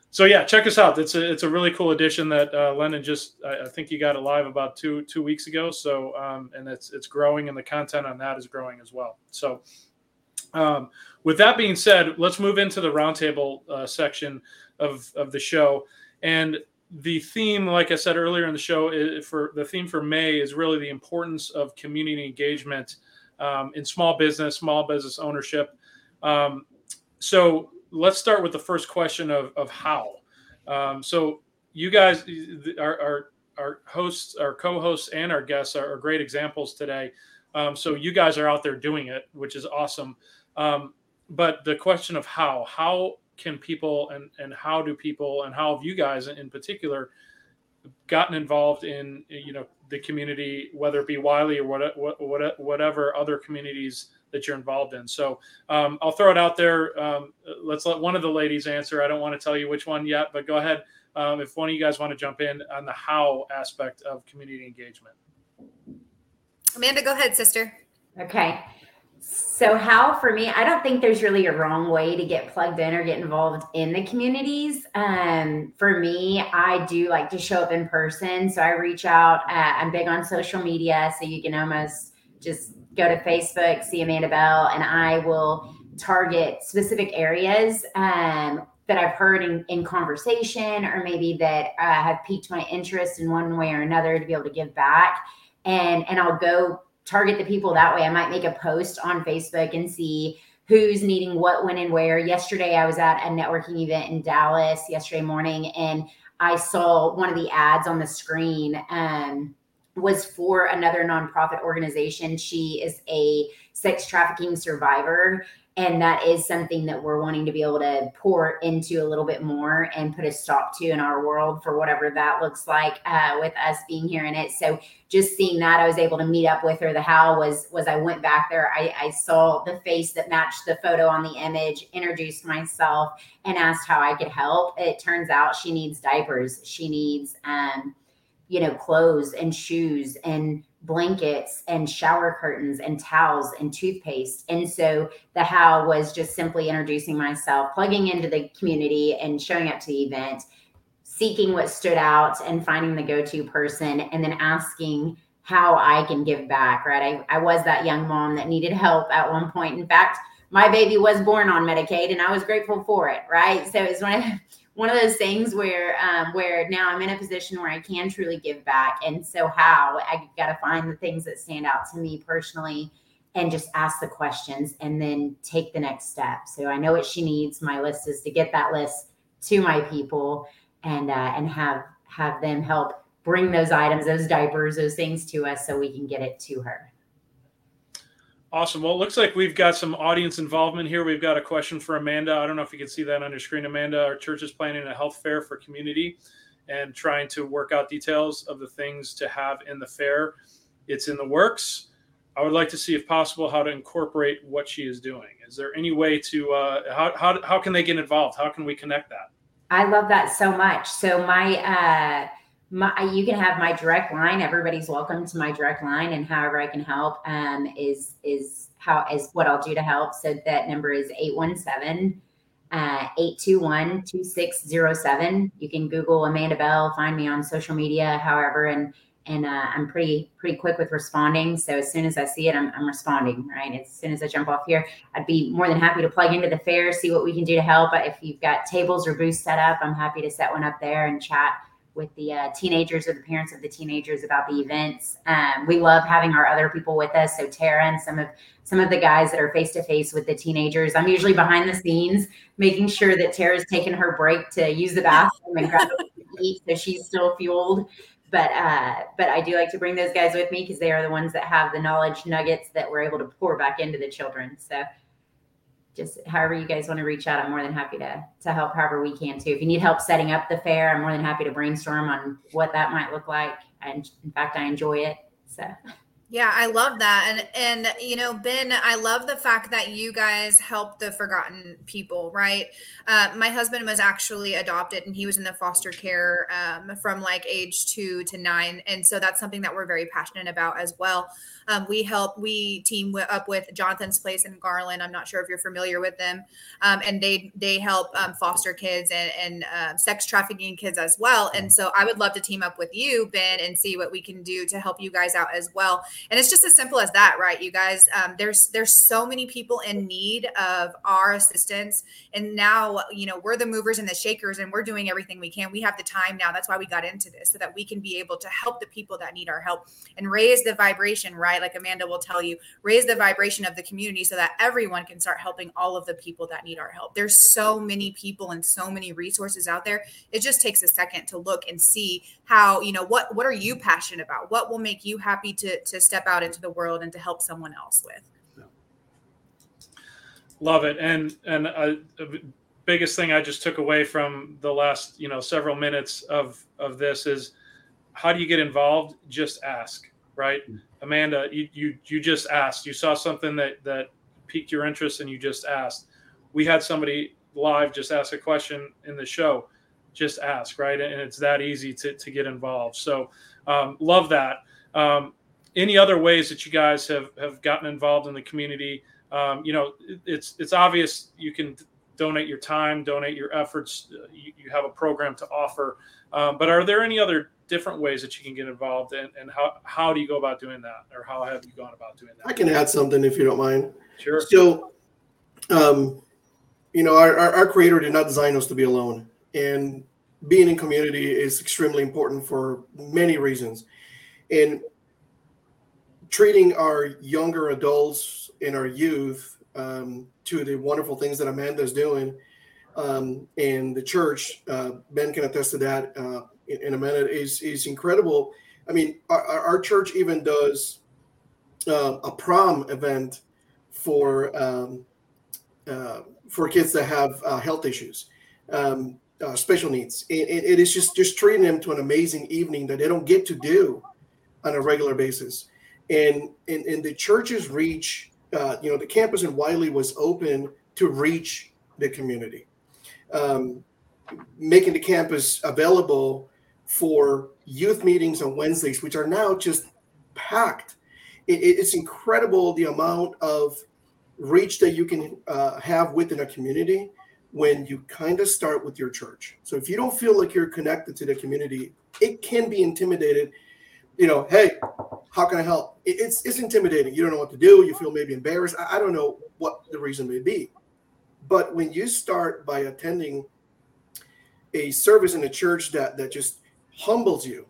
so yeah, check us out. It's a it's a really cool edition that uh, Lennon just I, I, think you got it live about two two weeks ago. So um, and it's it's growing and the content on that is growing as well. So um, with that being said, let's move into the roundtable uh, section of of the show and the theme, like I said earlier in the show, is for the theme for May is really the importance of community engagement um, in small business, small business ownership. Um, so let's start with the first question of, of how. Um, so you guys, our, our, our hosts, our co-hosts, and our guests are, are great examples today. Um, so you guys are out there doing it, which is awesome. Um, but the question of how, how can people and and how do people and how have you guys in particular gotten involved in you know the community, whether it be Wylie or what, what, whatever other communities that you're involved in. So um, I'll throw it out there. Um, let's let one of the ladies answer. I don't want to tell you which one yet, but go ahead. Um, if one of you guys want to jump in on the how aspect of community engagement. Amanda, go ahead, sister. Okay. So, how for me, I don't think there's really a wrong way to get plugged in or get involved in the communities. Um, for me, I do like to show up in person. So, I reach out. Uh, I'm big on social media. So, you can almost just go to Facebook, see Amanda Bell, and I will target specific areas um, that I've heard in, in, conversation or maybe that uh, have piqued my interest in one way or another to be able to give back. And, and I'll go target the people that way. I might make a post on Facebook and see who's needing what, when, and where. Yesterday, I was at a networking event in Dallas yesterday morning, and I saw one of the ads on the screen. Um, was for another nonprofit organization. She is a sex trafficking survivor and that is something that we're wanting to be able to pour into a little bit more and put a stop to in our world for whatever that looks like uh, with us being here in it. So just seeing that i was able to meet up with her. The how was was i went back there. I, I saw the face that matched the photo on the image introduced myself and asked how i could help. It turns out she needs diapers. She needs um, you know clothes and shoes and blankets and shower curtains and towels and toothpaste. And so the how was just simply introducing myself, plugging into the community and showing up to the event, seeking what stood out and finding the go to person, and then asking how I can give back, right? I, I was that young mom that needed help at one point. In fact, my baby was born on Medicaid and I was grateful for it, right? So it's one of one of those things where um, where now I'm in a position where I can truly give back. And so how I got to find the things that stand out to me personally and just ask the questions and then take the next step. So I know what she needs. My list is to get that list to my people and uh, and have have them help bring those items, those diapers, those things to us so we can get it to her. Awesome. Well, it looks like we've got some audience involvement here. We've got a question for Amanda. I don't know if you can see that on your screen. Amanda, our church is planning a health fair for community and trying to work out details of the things to have in the fair. It's in the works. I would like to see, if possible, how to incorporate what she is doing. Is there any way to, uh, how, how, how can they get involved? How can we connect that? I love that so much. So, my, uh, my you can have my direct line. Everybody's welcome to my direct line and however i can help um, is is how is what i'll do to help. So that number is 817 uh, 821 2607 you can google amanda bell find me on social media however and and uh, i'm pretty pretty quick with responding. So as soon as i see it I'm, I'm responding right? As soon as i jump off here i'd be more than happy to plug into the fair see what we can do to help. If you've got tables or booths set up i'm happy to set one up there and chat with the uh, teenagers or the parents of the teenagers about the events. Um, we love having our other people with us. So Tara and some of some of the guys that are face to face with the teenagers. I'm usually behind the scenes, making sure that Tara's taking her break to use the bathroom and grab eat, so she's still fueled. But uh, but I do like to bring those guys with me because they are the ones that have the knowledge nuggets that we're able to pour back into the children. So just however you guys want to reach out, I'm more than happy to to help however we can too. If you need help setting up the fair, I'm more than happy to brainstorm on what that might look like. And in fact, I enjoy it. So yeah, I love that. And and you know, Ben, I love the fact that you guys help the forgotten people, right? Uh, my husband was actually adopted and he was in the foster care um, from like age two to nine. And so that's something that we're very passionate about as well. Um, we help, we team up with Jonathan's Place in Garland. I'm not sure if you're familiar with them. Um, and they they help um, foster kids and, and uh, sex trafficking kids as well. And so I would love to team up with you, Ben, and see what we can do to help you guys out as well and it's just as simple as that right you guys? Um, there's there's so many people in need of our assistance. And now you know we're the movers and the shakers and we're doing everything we can. We have the time now. That's why we got into this so that we can be able to help the people that need our help and raise the vibration right? Like amanda will tell you raise the vibration of the community so that everyone can start helping all of the people that need our help. There's so many people and so many resources out there. It just takes a second to look and see how you know what what are you passionate about? What will make you happy to to step out into the world and to help someone else with love it and and uh, biggest thing i just took away from the last you know several minutes of of this is how do you get involved just ask right mm-hmm. amanda you, you you just asked you saw something that that piqued your interest and you just asked we had somebody live just ask a question in the show just ask, right? And it's that easy to, to get involved. So um, love that. Um, any other ways that you guys have, have gotten involved in the community? Um, you know, it's it's obvious you can donate your time, donate your efforts. Uh, you, you, have a program to offer, um, but are there any other different ways that you can get involved, and, and how how do you go about doing that, or how have you gone about doing that? I can add something if you don't mind. Sure. So, um, you know, our, our, our creator did not design us to be alone and being in community is extremely important for many reasons and treating our younger adults and our youth um, to the wonderful things that amanda is doing um, the church uh, ben can attest to that uh, in, in, a minute is, is incredible I mean, our, our church even does uh, a prom event for um, uh, for kids that have uh, health issues, um, uh, special needs. It, it is just just treating them to an amazing evening that they don't get to do on a regular basis. And and, and the church's reach, uh, you know, the campus in wylie was open to reach the community, um, making the campus available for youth meetings on Wednesdays, which are now just packed. It, it's incredible the amount of reach that you can uh, have within a community when you kind of start with your church. So if you don't feel like you're connected to the community, it can be intimidated. You know, hey, how can I help? It's it's intimidating. You don't know what to do. You feel maybe embarrassed. I, I don't know what the reason may be. But when you start by attending a service in a church that that just humbles you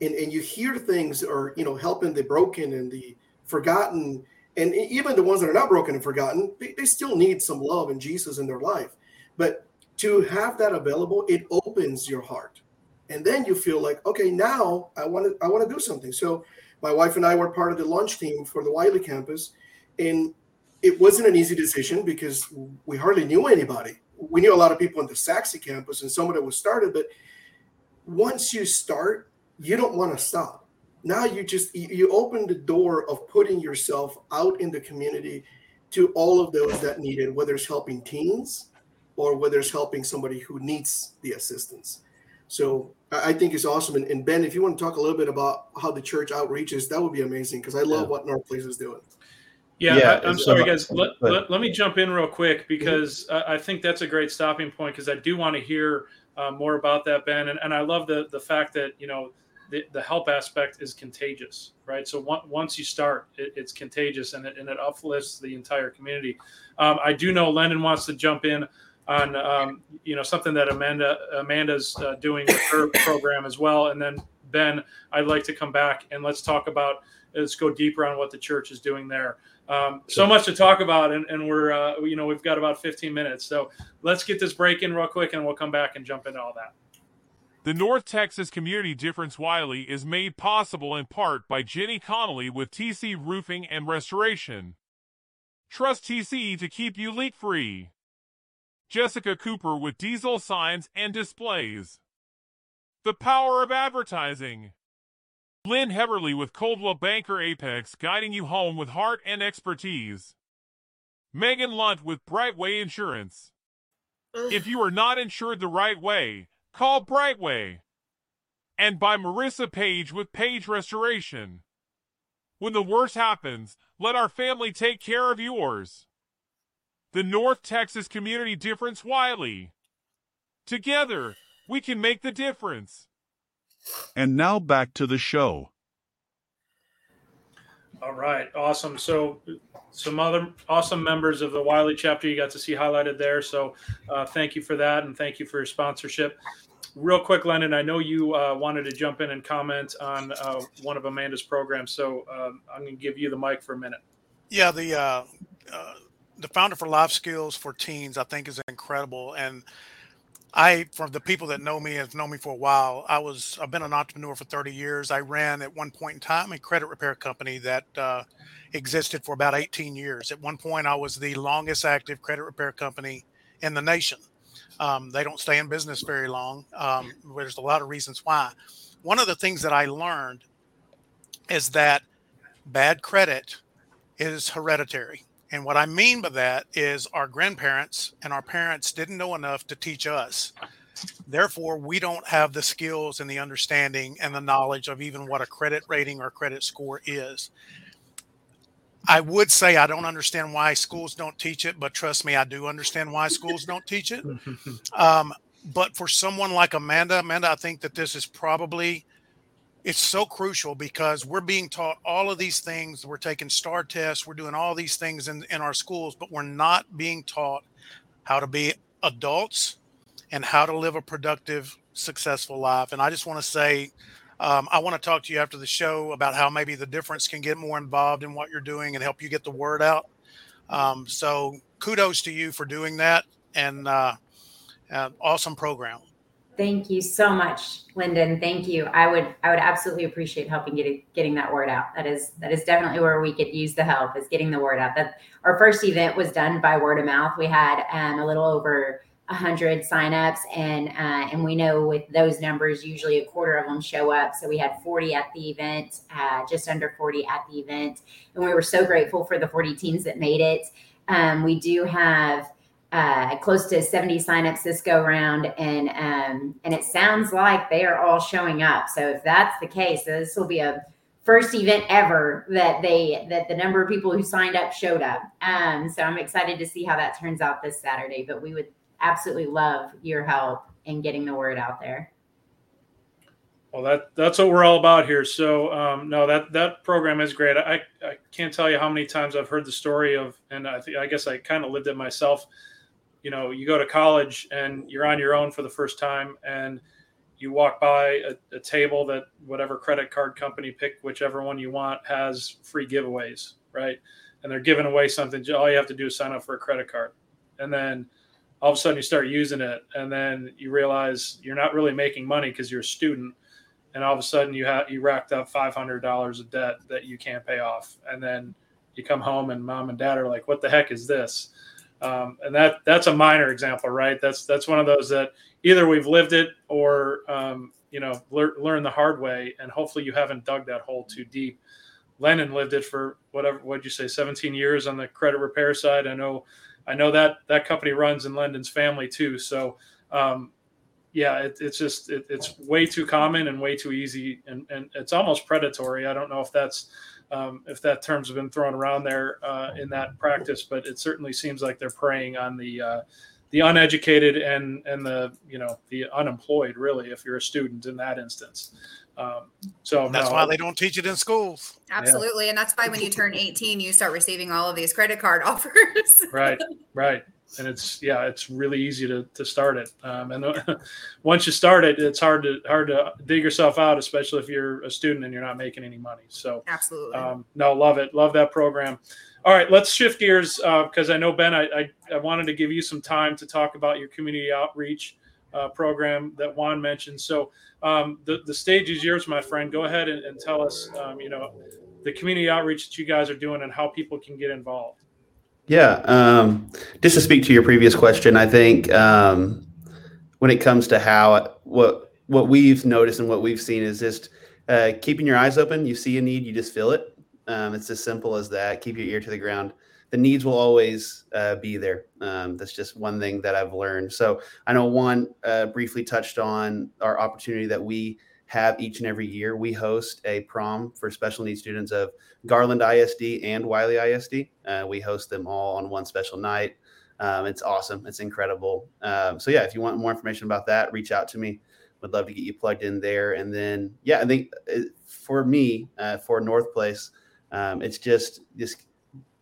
and, and you hear things or you know helping the broken and the forgotten and even the ones that are not broken and forgotten they, they still need some love and jesus in their life but to have that available it opens your heart and then you feel like okay now i want to i want to do something. So my wife and i were part of the launch team for the wylie campus and it wasn't an easy decision because we hardly knew anybody. We knew a lot of people on the Sachse campus and some of it was started but once you start you don't want to stop. Now you just you open the door of putting yourself out in the community to all of those that need it whether it's helping teens or whether it's helping somebody who needs the assistance. So i think it's awesome and, and ben if you want to talk a little bit about how the church outreaches that would be amazing because i love yeah. what north place is doing yeah, yeah I, am sorry, guys. Let, let, let, me jump in real quick because mm-hmm. I, I think that's a great stopping point because I do want to hear uh, more about that, Ben. And, and I love the the fact that you know the, the help aspect is contagious, right? So one, once you start, it, it's contagious and it, and it uplifts the entire community. Um, I do know Lennon wants to jump in on um, you know something that Amanda Amanda's uh, doing with her program as well, and then Ben, I'd like to come back and let's talk about let's go deeper on what the church is doing there. Um, so much to talk about, and, and we're uh, you know we've got about 15 minutes, so let's get this break in real quick, and we'll come back and jump into all that. The North Texas Community Difference Wylie is made possible in part by Jenny Connolley with TC Roofing and Restoration. Trust TC to keep you leak free. Jessica Cooper with Diesel Signs and Displays. The Power of Advertising. Lynn Heberly with Coldwell Banker Apex guiding you home with heart and expertise. Megan Lunt with Brightway Insurance. If you are not insured the right way, Call Brightway. And by Marissa Page with Page Restoration. When the worst happens, let our family take care of yours. The North Texas Community Difference Wylie. Together, we can make the difference. And now back to the show. All right, awesome. So, some other awesome members of the Wylie chapter you got to see highlighted there. So, uh, thank you for that, and thank you for your sponsorship. Real quick, Lennon, I know you uh, wanted to jump in and comment on uh, one of Amanda's programs, so um, I'm going to give you the mic for a minute. Yeah, the uh, uh, the founder for Life Skills for Teens, I think, is incredible, and I, for the people that know me, have known me for a while. I was, I've been an entrepreneur for 30 years. I ran at one point in time a credit repair company that uh, existed for about 18 years. At one point, I was the longest active credit repair company in the nation. Um, they don't stay in business very long. Um, there's a lot of reasons why. One of the things that I learned is that bad credit is hereditary. And what I mean by that is our grandparents and our parents didn't know enough to teach us. Therefore, we don't have the skills and the understanding and the knowledge of even what a credit rating or credit score is. I would say I don't understand why schools don't teach it, but trust me, I do understand why schools don't teach it. Um, but for someone like Amanda, Amanda, I think that this is probably it's so crucial because we're being taught all of these things. We're taking STAR tests. We're doing all these things in, in our schools, but we're not being taught how to be adults and how to live a productive, successful life. And I just want to say, um, I want to talk to you after the show about how maybe the difference can get more involved in what you're doing and help you get the word out. Um, so kudos to you for doing that and uh, uh, awesome program. Thank you so much, Lyndon. Thank you. I would I would absolutely appreciate helping getting getting that word out. That is that is definitely where we could use the help is getting the word out. That our first event was done by word of mouth. We had um, a little over 100 signups and uh, and we know with those numbers usually a quarter of them show up so we had 40 at the event uh, just under 40 at the event and we were so grateful for the 40 teams that made it um, we do have uh, close to 70 signups this go round and um, and it sounds like they are all showing up so if that's the case this will be a first event ever that they that the number of people who signed up showed up um, so i'm excited to see how that turns out this saturday but we would absolutely love your help in getting the word out there. Well, that that's what we're all about here. So, um, no, that that program is great. I, I can't tell you how many times I've heard the story of, and I I guess I kind of lived it myself. You know, you go to college and you're on your own for the first time, and you walk by a, a table that whatever credit card company, pick whichever one you want, has free giveaways, right? And they're giving away something. All you have to do is sign up for a credit card, and then all of a sudden you start using it and then you realize you're not really making money because you're a student and all of a sudden you have you racked up $500 of debt that you can't pay off and then you come home and mom and dad are like what the heck is this um, and that that's a minor example right that's that's one of those that either we've lived it or um, you know lear, learn the hard way and hopefully you haven't dug that hole too deep lennon lived it for whatever what'd you say 17 years on the credit repair side i know I know that that company runs in Lyndon's family too. So, um, yeah, it, it's just it, it's way too common and way too easy, and, and it's almost predatory. I don't know if that's um, if that terms have been thrown around there uh, in that practice, but it certainly seems like they're preying on the uh, the uneducated and and the you know the unemployed. Really, if you're a student in that instance. Um, so that's no, why they don't teach it in schools. Absolutely, yeah. and that's why when you turn 18, you start receiving all of these credit card offers. right, right, and it's yeah, it's really easy to to start it. Um, and once you start it, it's hard to hard to dig yourself out, especially if you're a student and you're not making any money. So absolutely, um, no, love it, love that program. All right, let's shift gears because uh, I know Ben, I, I I wanted to give you some time to talk about your community outreach uh, program that Juan mentioned. So um, the the stage is yours, my friend. Go ahead and, and tell us, um, you know, the community outreach that you guys are doing and how people can get involved. Yeah, um, just to speak to your previous question, I think um, when it comes to how what what we've noticed and what we've seen is just uh, keeping your eyes open. You see a need, you just feel it. Um, it's as simple as that. Keep your ear to the ground the needs will always uh, be there. Um, that's just one thing that I've learned. So I know one uh, briefly touched on our opportunity that we have each and every year. We host a prom for special needs students of Garland ISD and Wylie ISD. Uh, we host them all on one special night. Um, it's awesome. It's incredible. Um, so yeah, if you want more information about that, reach out to me. Would love to get you plugged in there. And then yeah, I think uh, for me, uh, for North Place, um, it's just just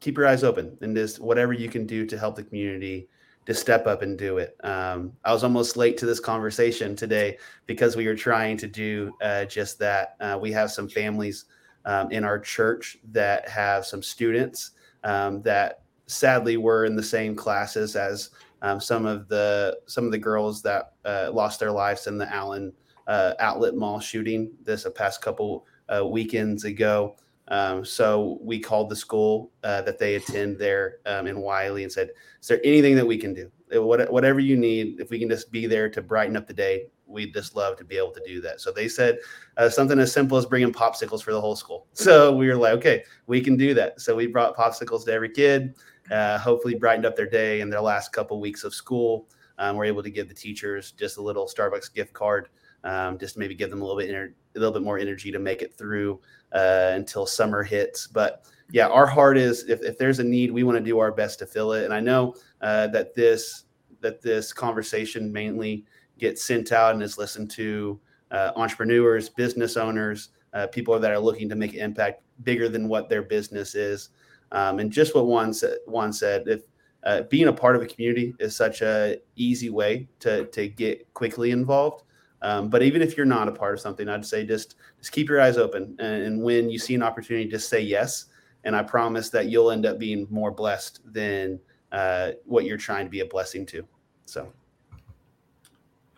keep your eyes open and just whatever you can do to help the community to step up and do it. Um, I was almost late to this conversation today because we were trying to do uh, just that. Uh, we have some families um, in our church that have some students um, that sadly were in the same classes as um, some of the some of the girls that uh, lost their lives in the Allen uh, Outlet Mall shooting this a past couple uh, weekends ago. Um, so we called the school uh, that they attend there um, in Wylie and said, "Is there anything that we can do? Uh, whatever you need, if we can just be there to brighten up the day, we'd just love to be able to do that." So they said uh, something as simple as bringing popsicles for the whole school. So we were like, "Okay, we can do that." So we brought popsicles to every kid. Uh, hopefully, brightened up their day in their last couple weeks of school. Um, we're able to give the teachers just a little Starbucks gift card, um, just maybe give them a little bit ener- a little bit more energy to make it through uh, until summer hits. But yeah, our heart is if, if there's a need, we want to do our best to fill it. And I know uh, that this that this conversation mainly gets sent out and is listened to uh, entrepreneurs, business owners, uh, people that are looking to make an impact bigger than what their business is. Um, and just what Juan said, Juan said, if uh, being a part of a community is such a easy way to to get quickly involved. Um, but even if you're not a part of something, I'd say just just keep your eyes open, and, and, when you see an opportunity, just say yes. And I promise that you'll end up being more blessed than uh, what you're trying to be a blessing to. So,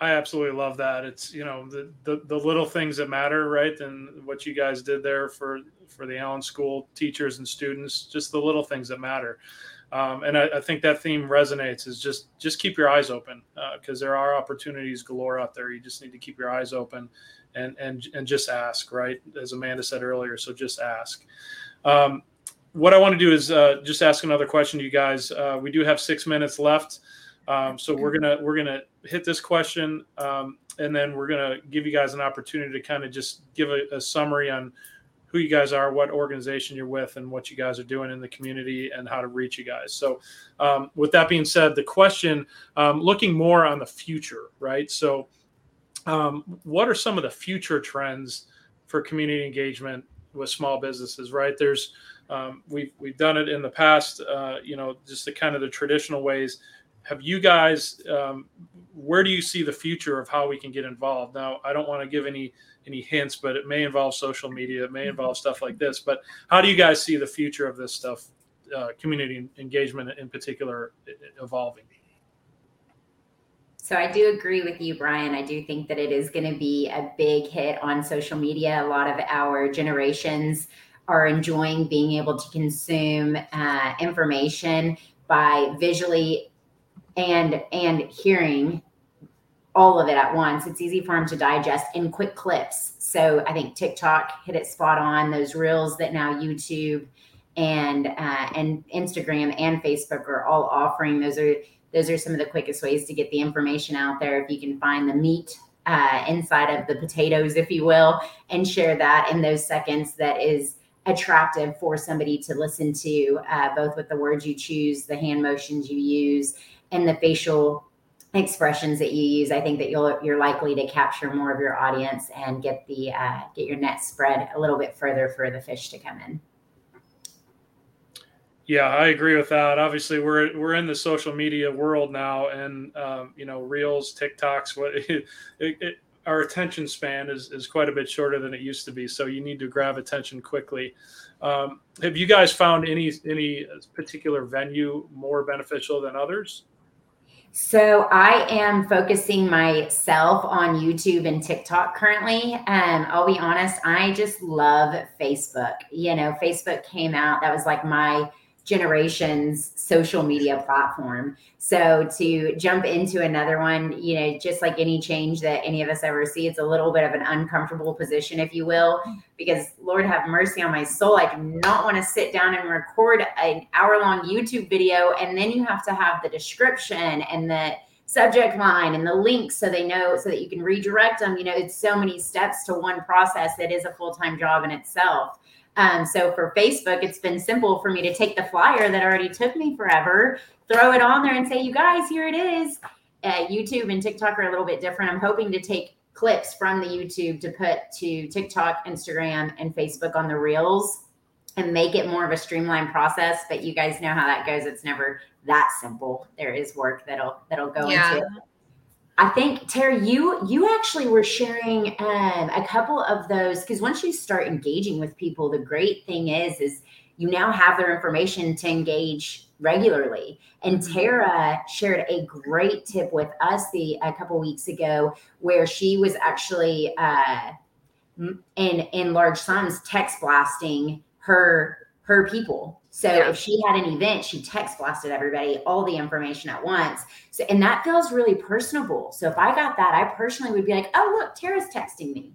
I absolutely love that. It's you know the, the the little things that matter, right? And what you guys did there for for the Allen School teachers and students, just the little things that matter. Um, and I, I, think that theme resonates. Is just just keep your eyes open because uh, there are opportunities galore out there. You just need to keep your eyes open and and and just ask, right? As Amanda said earlier, so just ask. Um, what I want to do is uh, just ask another question to you guys. Uh, we do have six minutes left. Um, so we're gonna we're gonna hit this question, um, and then we're gonna give you guys an opportunity to kind of just give a, a, summary on who you guys are, what organization you're with, and what you guys are doing in the community, and how to reach you guys. So, um, with that being said, the question, um, looking more on the future, right? So, um, what are some of the future trends for community engagement with small businesses? Right? There's um, we've we've done it in the past, uh, you know, just the kind of the traditional ways have you guys um, where do you see the future of how we can get involved now i don't want to give any any hints but it may involve social media it may mm-hmm. involve stuff like this but how do you guys see the future of this stuff uh, community engagement in particular evolving so I do agree with you, Brian. I do think that it is going to be a big hit on social media. A lot of our generations are enjoying being able to consume uh, information by visually and and hearing all of it at once. It's easy for them to digest in quick clips. So I think TikTok hit it spot on. Those reels that now YouTube and uh, and Instagram and Facebook are all offering. Those are those are some of the quickest ways to get the information out there. If you can find the meat uh, inside of the potatoes, if you will, and share that in those seconds, that is attractive for somebody to listen to, uh, both with the words you choose, the hand motions you use, and the facial expressions that you use, I think that you'll you're likely to capture more of your audience and get the uh, get your net spread a little bit further for the fish to come in. Yeah, I agree with that. Obviously, we're we're in the social media world now, and um, you know, reels, TikToks. What it, it, our attention span is is quite a bit shorter than it used to be. So you need to grab attention quickly. Um, have you guys found any any particular venue more beneficial than others? So I am focusing myself on YouTube and TikTok currently. Um, I'll be honest, I just love Facebook. You know, Facebook came out, that was like my generation's social media platform. So to jump into another one, you know, just like any change that any of us ever see, it's a little bit of an uncomfortable position, if you will, because Lord have mercy on my soul. I do not want to sit down and record an hour long YouTube video. And then you have to have the description and the subject line and the links so they know so that you can redirect them. You know, it's so many steps to one process that is a full time job in itself. Um, so for Facebook, it's been simple for me to take the flyer that already took me forever, throw it on there, and say, "You guys, here it is." Uh, YouTube and TikTok are a little bit different. I'm hoping to take clips from the YouTube to put to TikTok, Instagram, and Facebook on the Reels and make it more of a streamlined process. But you guys know how that goes. It's never that simple. There is work that'll that'll go yeah. into it. I think Tara, you you actually were sharing um, a couple of those because once you start engaging with people, the great thing is is you now have their information to engage regularly. And mm-hmm. Tara shared a great tip with us the a couple weeks ago where she was actually uh, in in large sums text blasting her her people. So yeah. if she had an event, she text blasted everybody all the information at once. So and that feels really personable. So if I got that, I personally would be like, "Oh, look, Tara's texting me."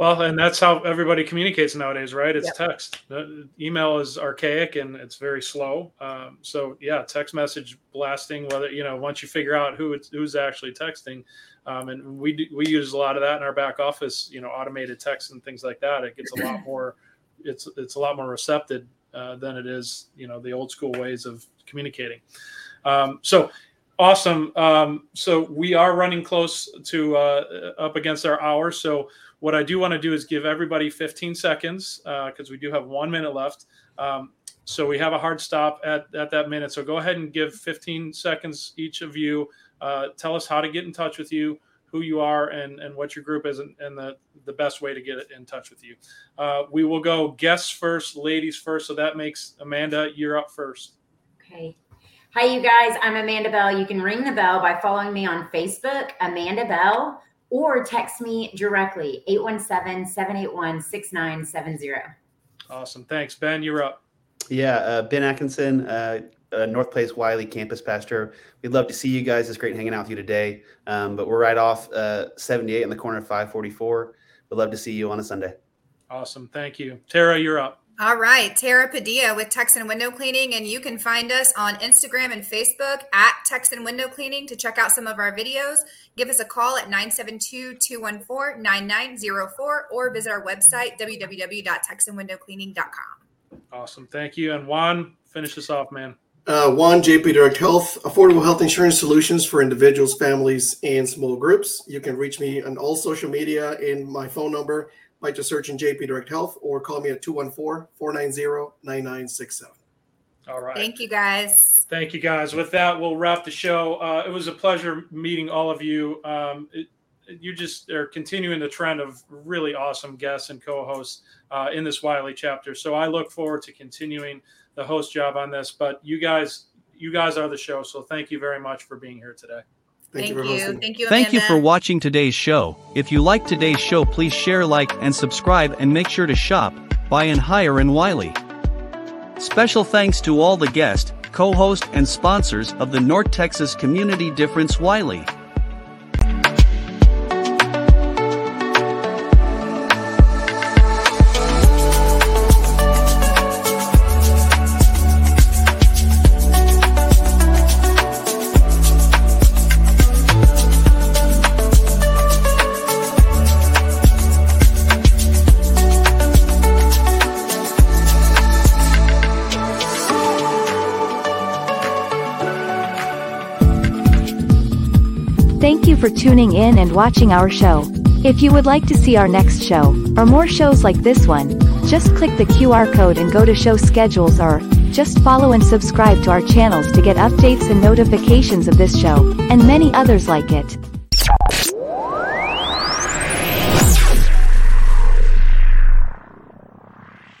Well, and that's how everybody communicates nowadays, right? It's yep. text. email is archaic and it's very slow. Um, so yeah, text message blasting. Whether you know, once you figure out who it's who's actually texting, um, and we do, we use a lot of that in our back office. You know, automated text and things like that. It gets a lot more it's it's a lot more receptive uh, than it is you know the old school ways of communicating. Um, so awesome. Um, so we are running close to uh, up against our hour. So what I do want to do is give everybody 15 seconds because uh, we do have one minute left. Um, so we have a hard stop at, at that minute. So go ahead and give 15 seconds each of you. Uh, tell us how to get in touch with you, who you are and, and what your group is and, and the, the best way to get in touch with you. Uh, we will go guests first, ladies first. So that makes Amanda, you're up first. Okay. Hi, you guys. I'm Amanda Bell. You can ring the bell by following me on Facebook, Amanda Bell, or text me directly, 817 781 6970. Awesome. Thanks, Ben. You're up. Yeah, uh, Ben Atkinson, uh, uh, North Place Wylie campus pastor. We'd love to see you guys. It's great hanging out with you today. Um, but we're right off uh, 78 in the corner of 544. We'd love to see you on a Sunday. Awesome. Thank you. Tara, you're up. All right, Tara Padilla with Texan Window Cleaning, and you can find us on Instagram and Facebook at Texan Window Cleaning to check out some of our videos. Give us a call at 972 214 9904 or visit our website, www.texanwindowcleaning.com. Awesome. Thank you. And Juan, finish this off, man. Uh, one, JP Direct Health, affordable health insurance solutions for individuals, families, and small groups. You can reach me on all social media in my phone number by just searching JP Direct Health or call me at 214 490 9967. All right. Thank you, guys. Thank you, guys. With that, we'll wrap the show. Uh, it was a pleasure meeting all of you. Um, it, you just are continuing the trend of really awesome guests and co-hosts uh, in this Wylie chapter. So I look forward to continuing the host job on this. But you guys, you guys are the show. So thank you very much for being here today. Thank, Thank you for you. Thank you. Thank you for watching today's show. If you like today's show, please share, like, and subscribe, and make sure to shop, buy, and hire in Wylie. Special thanks to all the guests, co-host, and sponsors of the North Texas Community Difference Wylie. For tuning in and watching our show. If you would like to see our next show, or more shows like this one, just click the QR code and go to show schedules or just follow and subscribe to our channels to get updates and notifications of this show, and many others like it.